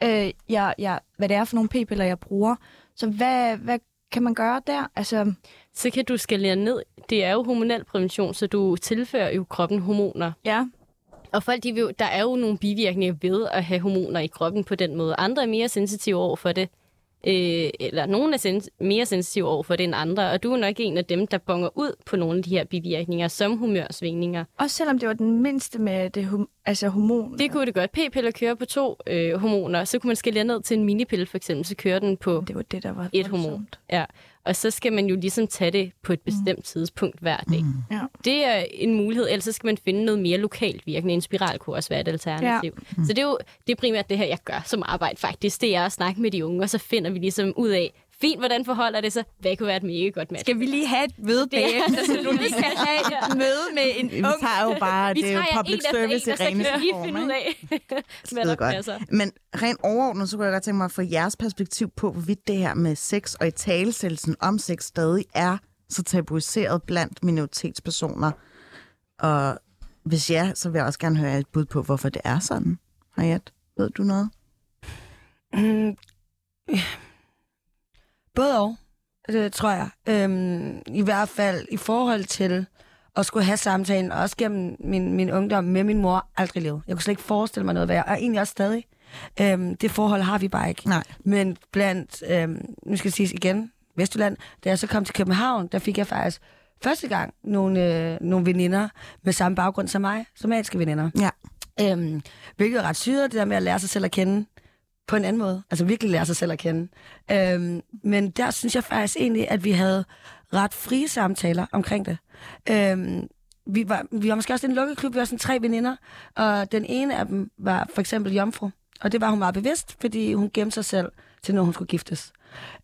øh, jeg, jeg, hvad det er for nogle p-piller, jeg bruger. Så hvad, hvad kan man gøre der? Altså, så kan du skalere ned. Det er jo hormonel prævention, så du tilfører jo kroppen hormoner. ja, Og folk, de vil, der er jo nogle bivirkninger ved at have hormoner i kroppen på den måde. Andre er mere sensitive over for det. Øh, eller nogle er sens- mere sensitive over for det end andre. Og du er nok en af dem, der bonger ud på nogle af de her bivirkninger, som humørsvingninger. også selvom det var den mindste med det hum- Altså hormoner. Det kunne det godt. P-piller kører på to øh, hormoner. Så kunne man skille ned til en minipille, for eksempel. Så kører den på det var det, der var et hormon. Ja. Og så skal man jo ligesom tage det på et bestemt mm. tidspunkt hver dag. Mm. Ja. Det er en mulighed, ellers så skal man finde noget mere lokalt virkende. En spiral kunne også være et alternativ. Ja. Mm. Så det er jo det er primært det her, jeg gør som arbejde faktisk. Det er at snakke med de unge, og så finder vi ligesom ud af, fint, hvordan forholder det sig? Hvad kunne være et mega godt match? Skal vi lige have et møde bagefter, så du lige kan have et møde med en Vi ung... tager jo bare, vi det er jo public en service i en, vi lige form, ud af, godt. Men rent overordnet, så kunne jeg godt tænke mig at få jeres perspektiv på, hvorvidt det her med sex og i talesættelsen om sex stadig er så tabuiseret blandt minoritetspersoner. Og hvis ja, så vil jeg også gerne høre et bud på, hvorfor det er sådan. Hayat, ved du noget? Mm, Både og, det tror jeg. Øhm, I hvert fald i forhold til at skulle have samtalen, også gennem min, min ungdom med min mor, aldrig levet. Jeg kunne slet ikke forestille mig noget værre, og egentlig også stadig. Øhm, det forhold har vi bare ikke. Nej. Men blandt, øhm, nu skal jeg sige igen, Vestjylland, da jeg så kom til København, der fik jeg faktisk første gang nogle, øh, nogle veninder med samme baggrund som mig, somaliske veninder. Ja. Øhm, hvilket er ret syret, det der med at lære sig selv at kende på en anden måde. Altså virkelig lære sig selv at kende. Øhm, men der synes jeg faktisk egentlig, at vi havde ret frie samtaler omkring det. Øhm, vi, var, vi var måske også en lukket klub, vi var sådan tre veninder, og den ene af dem var for eksempel jomfru. Og det var hun meget bevidst, fordi hun gemte sig selv til, når hun skulle giftes.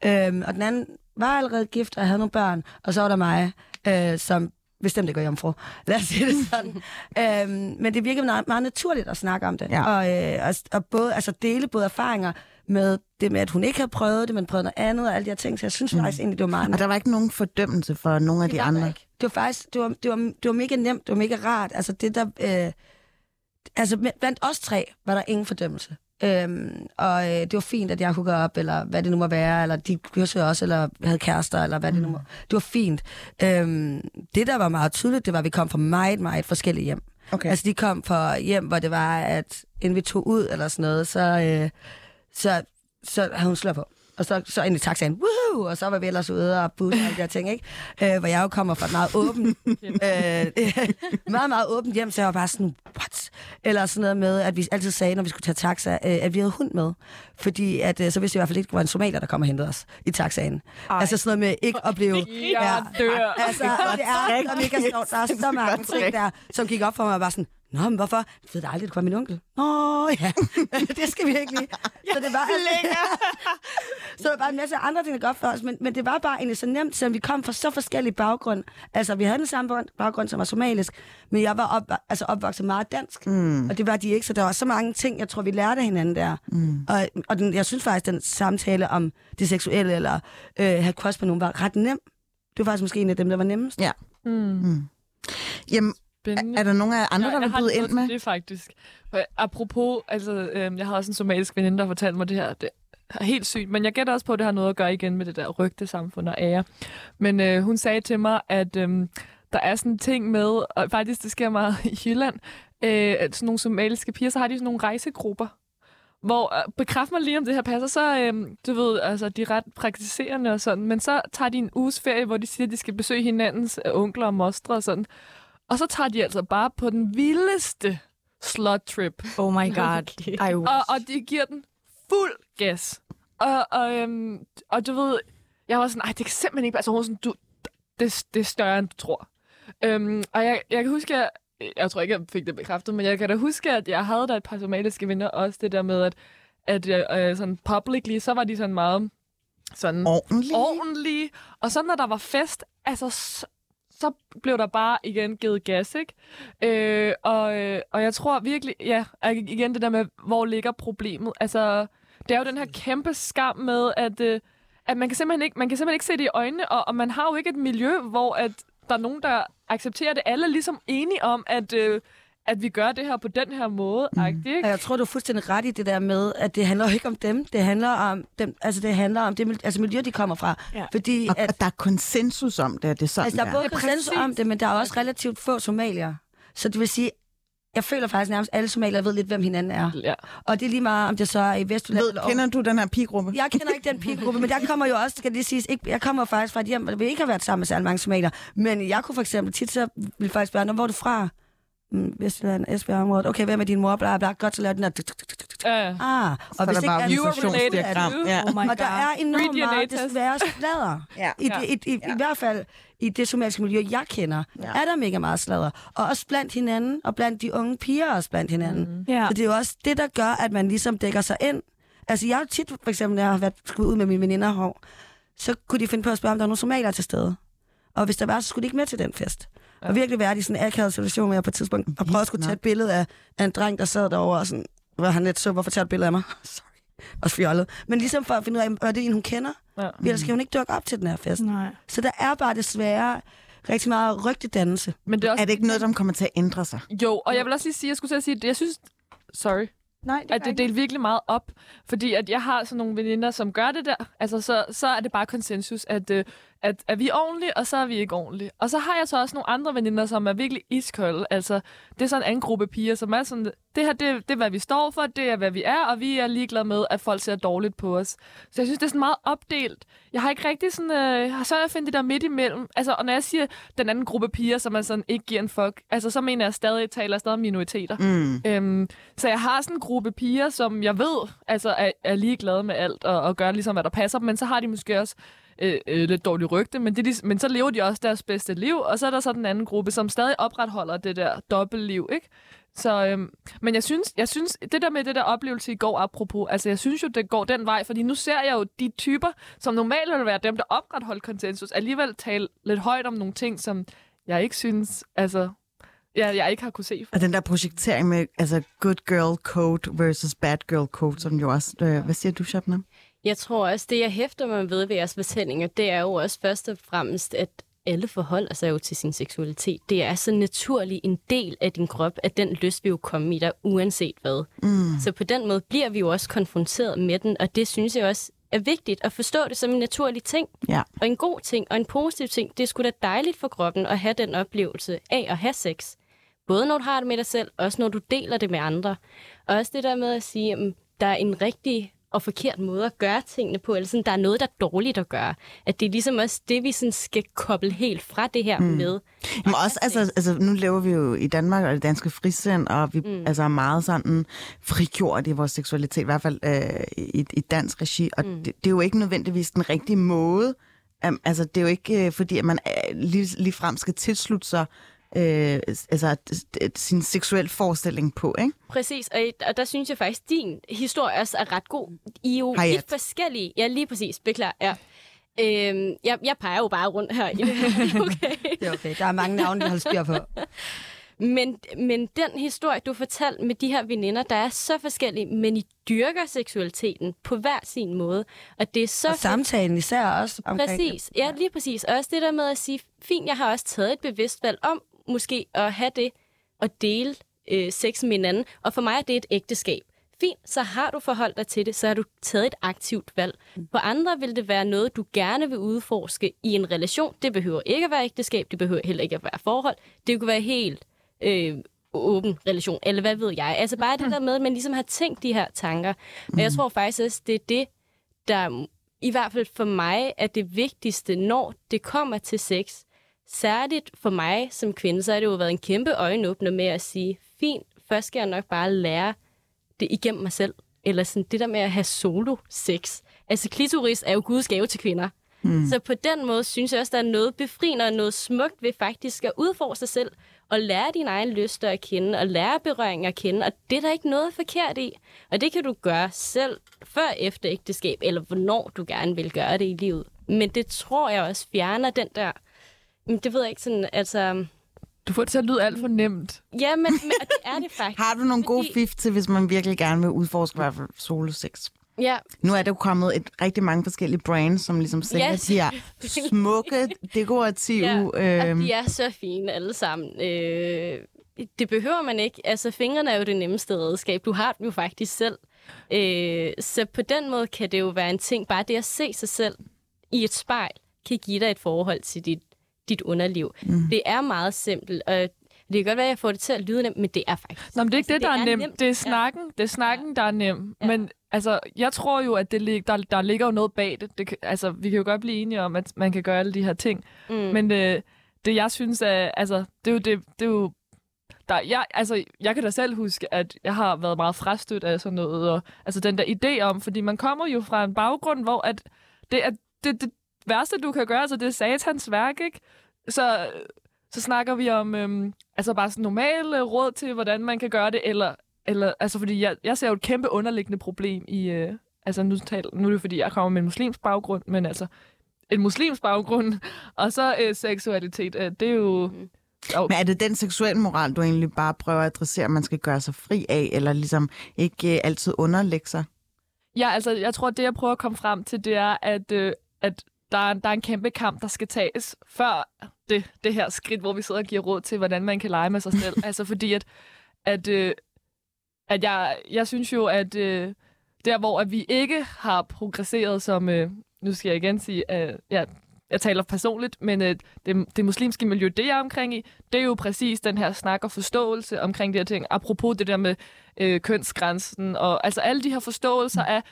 Øhm, og den anden var allerede gift og havde nogle børn, og så var der mig, øh, som bestemt ikke jomfru. Lad os sige det sådan. øhm, men det virkede meget, meget naturligt at snakke om det. Ja. Og, øh, og, og både, altså dele både erfaringer med det med, at hun ikke havde prøvet det, men prøvet noget andet og alle de her ting. Så jeg synes mm. faktisk egentlig, det var meget Og der var ikke nogen fordømmelse for nogle af det de andre. ikke. Det var faktisk, det var, det, var, det var mega nemt, det var mega rart. Altså det der, øh, altså blandt os tre var der ingen fordømmelse. Øhm, og øh, det var fint, at jeg kunne gå op, eller hvad det nu må være, eller de kyssede også, eller havde kærester, eller hvad det nu må. Det var fint. Øhm, det, der var meget tydeligt, det var, at vi kom fra meget, meget forskellige hjem. Okay. Altså, de kom fra hjem, hvor det var, at inden vi tog ud, eller sådan noget, så, øh, så, så havde hun slået på. Og så, så ind i taxaen, woohoo! Og så var vi ellers ude og busse og alle de her ting, ikke? Øh, hvor jeg jo kommer fra et meget åbent, øh, meget, meget åbent hjem, så jeg var bare sådan, what? Eller sådan noget med, at vi altid sagde, når vi skulle tage taxa, øh, at vi havde hund med. Fordi at, øh, så vidste jeg i hvert fald ikke, at det var en somalier, der kom og hentede os i taxaen. Ej. Altså sådan noget med ikke at blive... Jeg dør. Altså, det er så mega sjovt. Der er så mange ting der, som gik op for mig og var sådan, Nå, men hvorfor? Jeg ved da aldrig, det var min onkel. Nå, ja. det skal vi ikke lige. Så det var så der var bare en masse andre ting, der op for os, men, men det var bare egentlig så nemt, selvom vi kom fra så forskellige baggrund. Altså, vi havde den samme baggrund- som var somalisk, men jeg var op, altså, opvokset meget dansk, mm. og det var de ikke, så der var så mange ting, jeg tror, vi lærte hinanden der. Mm. Og, og den, jeg synes faktisk, den samtale om det seksuelle, eller øh, have crush på nogen, var ret nem. Det var faktisk måske en af dem, der var nemmest. Ja. Mm. Jamen, Spændende. er der nogen af andre, der vil byde ind med? Det faktisk. For apropos, altså, øh, jeg har også en somalisk veninde, der fortalte mig det her. Det er helt sygt, men jeg gætter også på, at det har noget at gøre igen med det der rygte samfund og ære. Men øh, hun sagde til mig, at øh, der er sådan en ting med, og faktisk det sker meget i Jylland, øh, at sådan nogle somaliske piger, så har de sådan nogle rejsegrupper, hvor, øh, bekræft mig lige om det her passer, så, øh, du ved, altså, de er ret praktiserende og sådan, men så tager de en uges ferie, hvor de siger, at de skal besøge hinandens øh, onkler og mostre og sådan. Og så tager de altså bare på den vildeste slot trip. Oh my god. I Og, og de giver den fuld gas. Og, og, øhm, og du ved, jeg var sådan, nej, det kan simpelthen ikke være. Altså, hun var sådan, du, det, det er større, end du tror. Øhm, og jeg, jeg kan huske, at jeg tror ikke, jeg fik det bekræftet, men jeg kan da huske, at jeg havde da et par somaliske venner også, det der med, at, at øh, sådan publicly, så var de sådan meget sådan Ordentligt? ordentlige. Og så når der var fest, altså, så, blev der bare igen givet gas, ikke? Øh, og, øh, og jeg tror virkelig, ja, igen det der med, hvor ligger problemet. Altså, det er jo den her kæmpe skam med, at, øh, at man, kan simpelthen ikke, man kan simpelthen ikke se det i øjnene, og, og man har jo ikke et miljø, hvor at der er nogen, der accepterer det. Alle er ligesom enige om, at, øh, at vi gør det her på den her måde, mm. ikke? Og jeg tror, du er fuldstændig ret i det der med, at det handler jo ikke om dem. Det handler om dem, altså det handler om det altså miljø, de kommer fra. Ja. Fordi Og, at, og der er konsensus om det, at det er sådan, altså, der er både Ja, konsensus om det, men der er også relativt få somalier. Så det vil sige, jeg føler faktisk nærmest, at alle somalier ved lidt, hvem hinanden er. Ja. Og det er lige meget, om det så er i Vestjylland Ved, kender du den her pigegruppe? Jeg kender ikke den pigegruppe, men jeg kommer jo også, skal det siges, ikke, jeg kommer faktisk fra et hjem, hvor vi ikke har været sammen med særlig mange somalier. Men jeg kunne for eksempel tit så ville folk spørge, "Nå, hvor er du fra? Mm, Vestjylland, Esbjerg-området. Okay, hvem er din mor? Bla, bla, godt, så laver den der... Ja, ja. Ah, Så er der bare er- to- Ja. Oh og der er enormt meget desværre sladder. Ja. I, i, i, i, Ja. I hvert fald i det somaliske miljø, jeg kender, Ja. er der mega meget sladder. Og også blandt hinanden, og blandt de unge piger også blandt hinanden. Mm. Ja. Så det er jo også det, der gør, at man ligesom dækker sig ind. Altså jeg har tit, for eksempel, når jeg har været ud med mine veninder så kunne de finde på at spørge, om der var nogle somalier til stede. Og hvis der var, så skulle de ikke med til den fest. Og virkelig være i sådan en akavet situation, hvor jeg på et tidspunkt har prøvet at skulle tage et billede af, af en dreng, der sad derovre, og sådan, hvor han lidt så, hvorfor tager et billede af mig? Sorry. Også fjollet. Men ligesom for at finde ud af, er det en, hun kender? Ja. Ellers kan hun ikke dukke op til den her fest. Nej. Så der er bare desværre rigtig meget rygtedannelse. Men det er også... Er det ikke noget, der kommer til at ændre sig? Jo, og jeg vil også lige sige, jeg skulle til at sige, at jeg synes... Sorry. Nej, det at det deler virkelig meget op. Fordi at jeg har sådan nogle veninder, som gør det der. Altså, så, så er det bare konsensus, at, øh, at er vi ordentlige, og så er vi ikke ordentlige. Og så har jeg så også nogle andre veninder, som er virkelig iskolde. Altså, det er sådan en anden gruppe piger, som er sådan, det her, det, det er, hvad vi står for, det er, hvad vi er, og vi er ligeglade med, at folk ser dårligt på os. Så jeg synes, det er sådan meget opdelt. Jeg har ikke rigtig sådan, øh, har så at finde det der midt imellem. Altså, og når jeg siger den anden gruppe piger, som er sådan, ikke giver en fuck, altså, så mener jeg stadig, taler stadig minoriteter. Mm. Øhm, så jeg har sådan en gruppe piger, som jeg ved altså er, er ligeglade med alt og, og gør ligesom, hvad der passer dem, men så har de måske også øh, øh, lidt dårligt rygte, men, det, de- ligesom, men så lever de også deres bedste liv, og så er der så den anden gruppe, som stadig opretholder det der dobbeltliv, ikke? Så, øhm, men jeg synes, jeg synes, det der med det der oplevelse i går, apropos, altså jeg synes jo, det går den vej, fordi nu ser jeg jo de typer, som normalt vil være dem, der opretholder konsensus, alligevel tale lidt højt om nogle ting, som jeg ikke synes, altså, jeg, jeg ikke har kunne se. Og den der projektering med altså good girl code versus bad girl code, som jo også... Øh, hvad siger du, Shabnam? Jeg tror også, det jeg hæfter mig ved ved jeres fortællinger, det er jo også først og fremmest, at alle forholder sig jo til sin seksualitet. Det er så naturlig en del af din krop, at den lyst vil jo komme i dig, uanset hvad. Mm. Så på den måde bliver vi jo også konfronteret med den, og det synes jeg også er vigtigt at forstå det som en naturlig ting, Ja. og en god ting, og en positiv ting. Det er sgu da dejligt for kroppen at have den oplevelse af at have sex. Både når du har det med dig selv, også når du deler det med andre. Og også det der med at sige, at der er en rigtig og forkert måde at gøre tingene på, eller sådan, der er noget, der er dårligt at gøre. At det er ligesom også det, vi sådan skal koble helt fra det her mm. med. Men også, altså, altså, nu lever vi jo i Danmark og det danske frisind, og vi mm. altså, er meget sådan frigjort i vores seksualitet, i hvert fald øh, i, i dansk regi, og mm. det, det er jo ikke nødvendigvis den rigtige måde. Um, altså, det er jo ikke øh, fordi, at man øh, lige, lige frem skal tilslutte sig øh, altså, sin seksuel forestilling på, ikke? Præcis, og, og der synes jeg faktisk, din historie også er ret god. I er jo Hayat. lidt forskellige. Ja, lige præcis. Beklager. Ja. Øhm, jeg, jeg peger jo bare rundt her er okay. Det er okay. Der er mange navne, der holder styr på. Men, men den historie, du fortalte med de her veninder, der er så forskellige, men I dyrker seksualiteten på hver sin måde. Og det er så Og samtalen især også omkring Præcis, ja, lige præcis. Og også det der med at sige, fint, jeg har også taget et bevidst valg om måske at have det og dele øh, sex med hinanden. Og for mig er det et ægteskab. Fint, så har du forholdt dig til det, så har du taget et aktivt valg. For andre vil det være noget, du gerne vil udforske i en relation. Det behøver ikke at være ægteskab, det behøver heller ikke at være forhold. Det kunne være helt øh, åben relation, eller hvad ved jeg. Altså bare det der med, at man ligesom har tænkt de her tanker. Og jeg tror faktisk også, det er det, der i hvert fald for mig er det vigtigste, når det kommer til sex. Særligt for mig som kvinde, så har det jo været en kæmpe øjenåbner med at sige, fint, først skal jeg nok bare lære det igennem mig selv. Eller sådan det der med at have solo-sex. Altså klitoris er jo Guds gave til kvinder. Mm. Så på den måde synes jeg også, der er noget befriende og noget smukt ved faktisk at udfordre sig selv og lære din egen lyster at kende og lære berøring at kende. Og det er der ikke noget forkert i. Og det kan du gøre selv før efter ægteskab, eller hvornår du gerne vil gøre det i livet. Men det tror jeg også fjerner den der... Men det ved jeg ikke sådan, altså... Du får det til at lyde alt for nemt. Ja, men, men og det er det faktisk. Har du nogle gode Fordi- fif til, hvis man virkelig gerne vil udforske i hvert fald solo sex? Ja, Nu er der jo kommet et rigtig mange forskellige brands, som ligesom sælger Yes. de her smukke, dekorative... Ja, og øhm, de er så fine alle sammen. Øh, det behøver man ikke. Altså, fingrene er jo det nemmeste redskab. Du har dem jo faktisk selv. Øh, så på den måde kan det jo være en ting. Bare det at se sig selv i et spejl, kan give dig et forhold til dit, dit underliv. Mm. Det er meget simpelt, og det kan godt være, at jeg får det til at lyde nemt, men det er faktisk... Nå, men det er ikke Altså, det, der det er er nemt. nemt. Det er Ja. snakken, det er snakken der er nem. Ja. Men altså, jeg tror jo, at det der, der ligger jo noget bag det. det kan, altså, vi kan jo godt blive enige om, at man kan gøre alle de her ting. Mm. Men øh, det, jeg synes, er, altså, det er jo det, det er jo der, jeg, altså, jeg kan da selv huske, at jeg har været meget frastødt af sådan noget. Og, altså den der idé om, fordi man kommer jo fra en baggrund, hvor at det er det, det værste, du kan gøre, altså det er satans værk, ikke? Så, så snakker vi om øhm, altså bare sådan normale råd til, hvordan man kan gøre det, eller, eller altså fordi jeg, jeg ser jo et kæmpe underliggende problem i, øh, altså nu, tal, nu er det fordi, jeg kommer med en muslimsk baggrund, men altså en muslimsk baggrund, og så øh, seksualitet, øh, det er jo... Mm. Men er det den seksuelle moral, du egentlig bare prøver at adressere, at man skal gøre sig fri af, eller ligesom ikke øh, altid underlægge sig? Ja, altså jeg tror, det jeg prøver at komme frem til, det er, at, øh, at der, er, der er en kæmpe kamp, der skal tages før det, det her skridt, hvor vi sidder og giver råd til, hvordan man kan lege med sig selv. altså fordi, at, at, øh, at jeg, jeg synes jo, at øh, der, hvor at vi ikke har progresseret som... Øh, nu skal jeg igen sige, at øh, ja, jeg taler personligt, men øh, det, det muslimske miljø, det jeg er omkring i, det er jo præcis den her snak og forståelse omkring de her ting. Apropos det der med øh, kønsgrænsen, og altså alle de her forståelser af,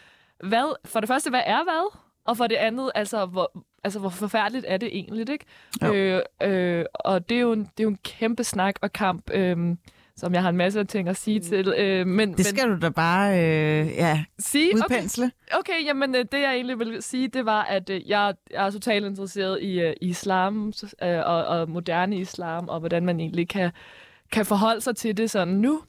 hvad, for det første, hvad er hvad? Og for det andet, altså hvor, altså, hvor forfærdeligt er det egentlig, ikke? Øh, øh, og det er, jo en, det er jo en kæmpe snak og kamp, øh, som jeg har en masse ting at sige mm. til. Øh, men, det skal men, du da bare øh, ja, sige? udpensle. Okay, okay jamen øh, det jeg egentlig vil sige, det var, at øh, jeg, jeg er totalt interesseret i, øh, islam øh, og, og moderne islam, og hvordan man egentlig kan, kan forholde sig til det sådan nu.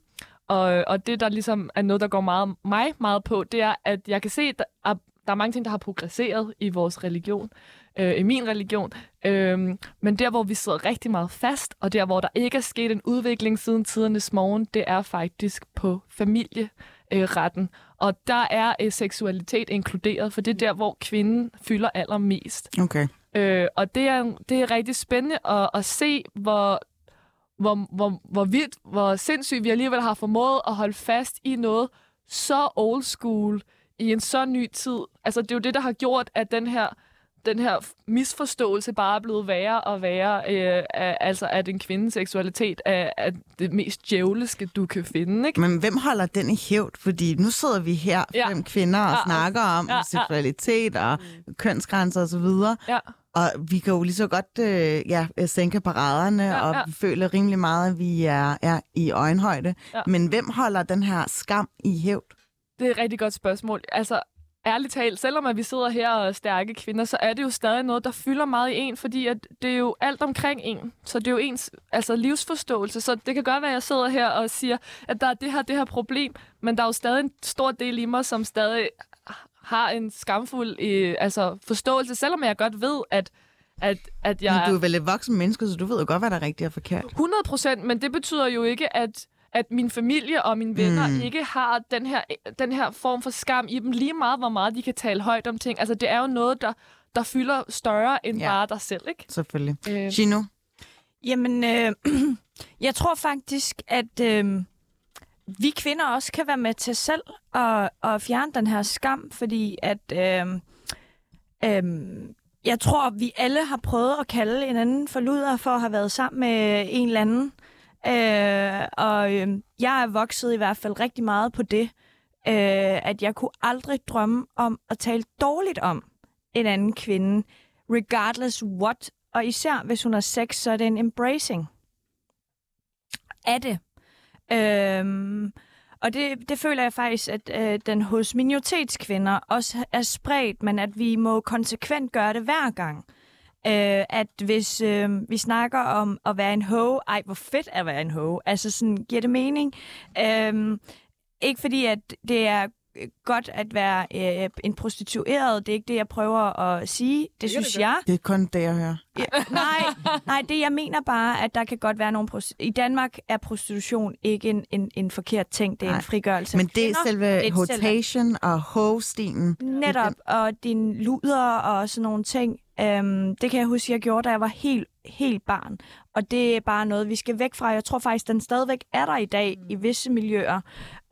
Og, og det, der ligesom er noget, der går meget, mig meget på, det er, at jeg kan se, at der, er mange ting, der har progresseret i vores religion, øh, i min religion. Øh, men der, hvor vi sidder rigtig meget fast, og der, hvor der ikke er sket en udvikling siden tidernes morgen, det er faktisk på familieretten. Øh, og der er øh, seksualitet inkluderet, for det er der, hvor kvinden fylder allermest. Okay. Øh, og det er, det er rigtig spændende at, at se, hvor hvor, hvor, hvor vildt, hvor sindssygt vi alligevel har formået at holde fast i noget så old school i en så ny tid. Altså, det er jo det, der har gjort, at den her den her misforståelse bare er blevet værre og værre. Øh, altså, at en kvindes seksualitet er, er det mest djævleske, du kan finde. Ikke? Men hvem holder den i hævd? Fordi nu sidder vi her, ja. fem kvinder, og ja, snakker om ja, seksualitet ja. og mm. kønsgrænser osv. Ja. Og vi kan jo lige så godt øh, ja, sænke paraderne, ja, og ja. vi føler rimelig meget, at vi er, er i øjenhøjde. Ja. Men hvem holder den her skam i hævd? Det er et rigtig godt spørgsmål. Altså, ærligt talt, selvom at vi sidder her og er stærke kvinder, så er det jo stadig noget, der fylder meget i en, fordi at det er jo alt omkring en. Så det er jo ens altså, livsforståelse. Så det kan godt være, at jeg sidder her og siger, at der er det her, det her problem, men der er jo stadig en stor del i mig, som stadig har en skamfuld øh, altså, forståelse, selvom jeg godt ved, at at, at jeg... Men du er vel et voksen menneske, så du ved jo godt, hvad der er rigtigt og forkert. 100 procent, men det betyder jo ikke, at at min familie og mine venner mm. ikke har den her, den her form for skam i dem, lige meget hvor meget de kan tale højt om ting. Altså, det er jo noget, der, der fylder større end ja. bare dig selv, ikke? Selvfølgelig. Øh. Gino? Jamen, øh, jeg tror faktisk, at øh, vi kvinder også kan være med til selv at, at fjerne den her skam, fordi at... Øh, øh, jeg tror, vi alle har prøvet at kalde en anden for luder for at have været sammen med en eller anden. Øh, Øh, og øh, jeg er vokset i hvert fald rigtig meget på det, øh, at jeg kunne aldrig drømme om at tale dårligt om en anden kvinde, regardless what. Og især hvis hun har sex, så er det en embracing af det. Øh, og det, det føler jeg faktisk, at øh, den hos minoritetskvinder også er spredt, men at vi må konsekvent gøre det hver gang. Øh, at hvis øh, vi snakker om at være en ho, ej, hvor fedt at være en ho. Altså sådan, giver det mening? Øh, ikke fordi, at det er godt at være øh, en prostitueret. Det er ikke det, jeg prøver at sige. Det, det synes det jeg. Det er kun det, jeg hører. Ja, nej, nej, det jeg mener bare, at der kan godt være nogle... I Danmark er prostitution ikke en, en, en forkert ting. Det er nej. en frigørelse. Men det er selve hotation og ho-stenen. Netop, og din luder og sådan nogle ting. Øhm, det kan jeg huske, jeg gjorde, da jeg var helt, helt barn. Og det er bare noget, vi skal væk fra. Jeg tror faktisk, den stadigvæk er der i dag mm. i visse miljøer.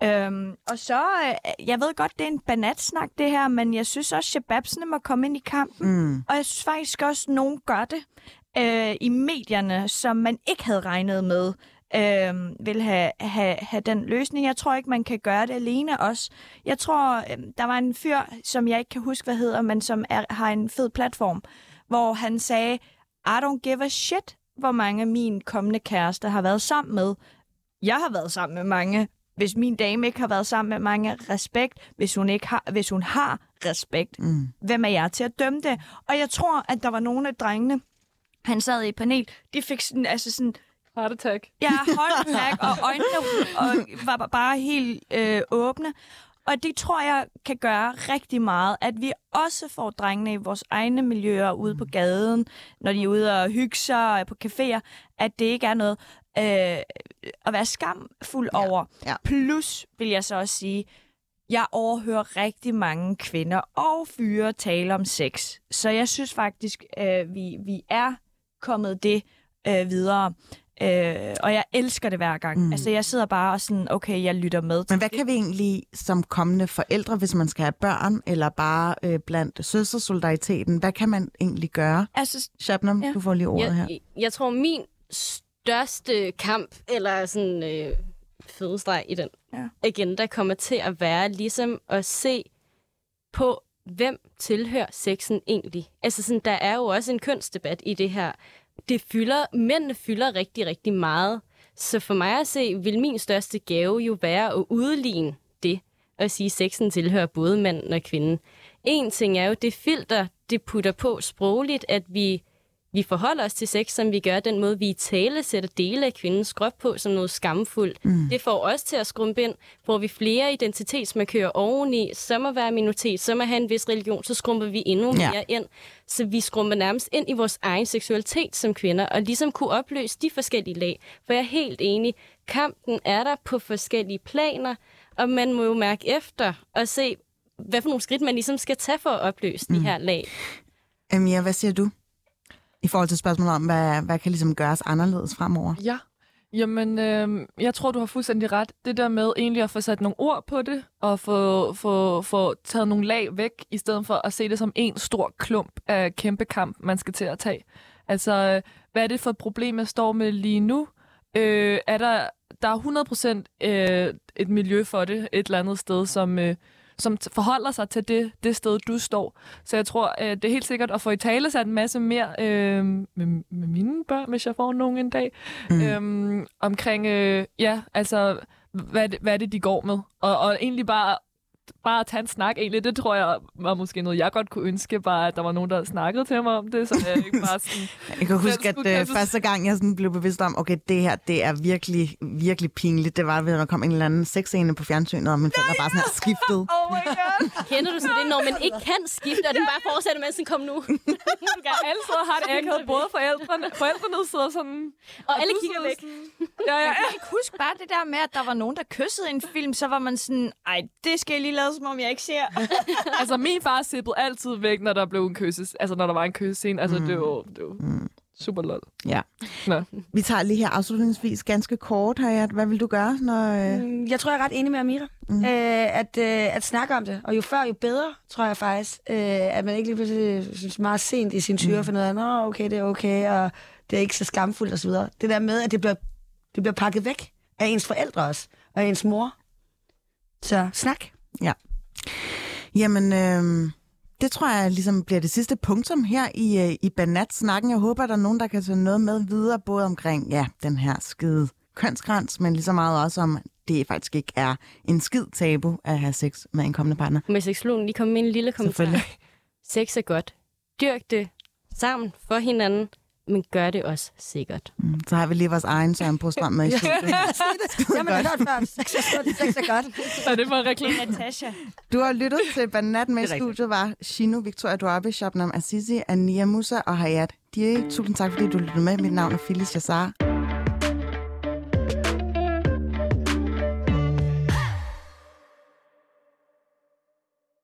Øhm, og så, øh, jeg ved godt, det er en banatsnak det her, men jeg synes også, shababsene må komme ind i kampen. Mm. Og jeg synes faktisk også, at nogen gør det øh, i medierne, som man ikke havde regnet med øh, vil have, have, have den løsning. Jeg tror ikke, man kan gøre det alene også. Jeg tror, øh, der var en fyr, som jeg ikke kan huske, hvad hedder, men som er, har en fed platform, hvor han sagde, I don't give a shit, hvor mange af mine kommende kærester har været sammen med. jeg har været sammen med mange. Hvis min dame ikke har været sammen med mange, respekt. Hvis hun, ikke har, hvis hun har respekt, Mm. hvem er jeg til at dømme det? Og jeg tror, at der var nogle af drengene, han sad i panel, de fik sådan, altså sådan, Heart attack. ja, holdback, og øjnene og var ba- bare helt øh, åbne. Og det tror jeg kan gøre rigtig meget, at vi også får drengene i vores egne miljøer ude på gaden, når de er ude og hygge sig og er på caféer, at det ikke er noget øh, at være skamfuld Ja, over. ja. Plus vil jeg så også sige, jeg overhører rigtig mange kvinder og fyre tale om sex. Så jeg synes faktisk, øh, vi, vi er kommet det øh, videre. Øh, og jeg elsker det hver gang. Mm. Altså, jeg sidder bare og sådan, okay, jeg lytter med. Men hvad kan vi egentlig som kommende forældre, hvis man skal have børn, eller bare øh, blandt søstersolidariteten, hvad kan man egentlig gøre? Altså, Shabnam, ja. Du får lige ordet her. Jeg, jeg tror, min største kamp, eller sådan øh, fødestreg i den Ja. agenda, kommer til at være ligesom at se på, hvem tilhører sexen egentlig. Altså sådan, der er jo også en kønsdebat i det her. Det fylder, mændene fylder rigtig, rigtig meget. Så for mig at se, vil min største gave jo være at udligne det, og sige, at sexen tilhører både manden og kvinden. En ting er jo det filter, det putter på sprogligt, at vi vi forholder os til sex, som vi gør, den måde, vi i tale sætter dele af kvindens krop på som noget skamfuldt. Mm. Det får os til at skrumpe ind. Får vi flere identitetsmarkører oveni, så må være minoritet, så må have en vis religion, så skrumper vi endnu Ja. mere ind. Så vi skrumper nærmest ind i vores egen seksualitet som kvinder, og ligesom kunne opløse de forskellige lag. For jeg er helt enig, kampen er der på forskellige planer, og man må jo mærke efter og se, hvad for nogle skridt man ligesom skal tage for at opløse mm. de her lag. Amia, hvad siger du? I forhold til spørgsmålet om, hvad, hvad kan ligesom gøres anderledes fremover? Ja. Jamen, øh, jeg tror, du har fuldstændig ret. Det der med egentlig at få sat nogle ord på det, og få, få, få taget nogle lag væk, i stedet for at se det som en stor klump af kæmpe kamp, man skal til at tage. Altså, hvad er det for et problem, jeg står med lige nu? Øh, er der, der er 100% øh, et miljø for det et eller andet sted, som, øh, som forholder sig til det, det sted, du står. Så jeg tror, øh, det er helt sikkert at få i tale sat en masse mere øh, med, med mine børn, hvis jeg får nogen en dag, mm. øhm, omkring, øh, ja, altså, hvad, det- hvad er det, de går med? Og, og egentlig bare, bare at tage en snak, egentlig, det tror jeg var måske noget, jeg godt kunne ønske, bare at der var nogen, der snakkede til mig om det, så jeg ikke bare sådan... Jeg kan huske, at øh, første gang, jeg sådan blev bevidst om, okay, det her, det er virkelig, virkelig pinligt. Det var, ved at der kom en eller anden sexscene på fjernsynet, og min forældre bare sådan her skiftede. Oh my god! Kender du så det, når man ikke kan skifte, og den bare fortsætter, mens den kom nu? Jeg alle sidder og har det akavet, både forældrene, forældrene sidder sådan... Og alle du kigger væk. sådan- Ja, ja, jeg ja. kan ikke huske bare det der med, at der var nogen, der kyssede i en film, så var man sådan, ej, det skal jeg lige lade, som om jeg ikke ser. Altså, min far sippede altid væk, når der blev en kysses. Altså, når der var en kyssescene. Altså, det var, det var super lol. Ja. Nå. Vi tager lige her afslutningsvis ganske kort, Hayat. Hvad vil du gøre, når... Øh... Mm, Jeg tror, jeg er ret enig med Amira. Mm. Øh, at, øh, at snakke om det. Og jo før, jo bedre, tror jeg faktisk. Øh, at man ikke lige pludselig synes meget sent i sin tyre mm. finder ud af, Nå, okay, det er okay, og det er ikke så skamfuldt osv. Det der med, at det bliver, det bliver pakket væk af ens forældre også, og ens mor. Så snak. Ja. Jamen, øh, det tror jeg ligesom bliver det sidste punktum her i, øh, i Banat-snakken. Jeg håber, der er nogen, der kan tage noget med videre, både omkring ja, den her skide kønsgrænse, men lige så meget også om, det faktisk ikke er en skid tabu at have sex med en kommende partner. Med seksologen lige komme med en lille kommentar. Sex er godt. Dyrk det sammen for hinanden, men gør det også sikkert. Mm, Så har vi lige vores egen Søren Brostrøm med i studiet. Jamen, jeg har hørt før. Sex er godt. Er godt. Er det for reklame? Natasha. Du har lyttet til Banat med i Det er studiet var Shino, Victoria Duabe, Shabnam Azizi, Ania Musa og Hayat Dieri. Tusind tak, fordi du lyttede med. Mit navn er Phyllis Jassar.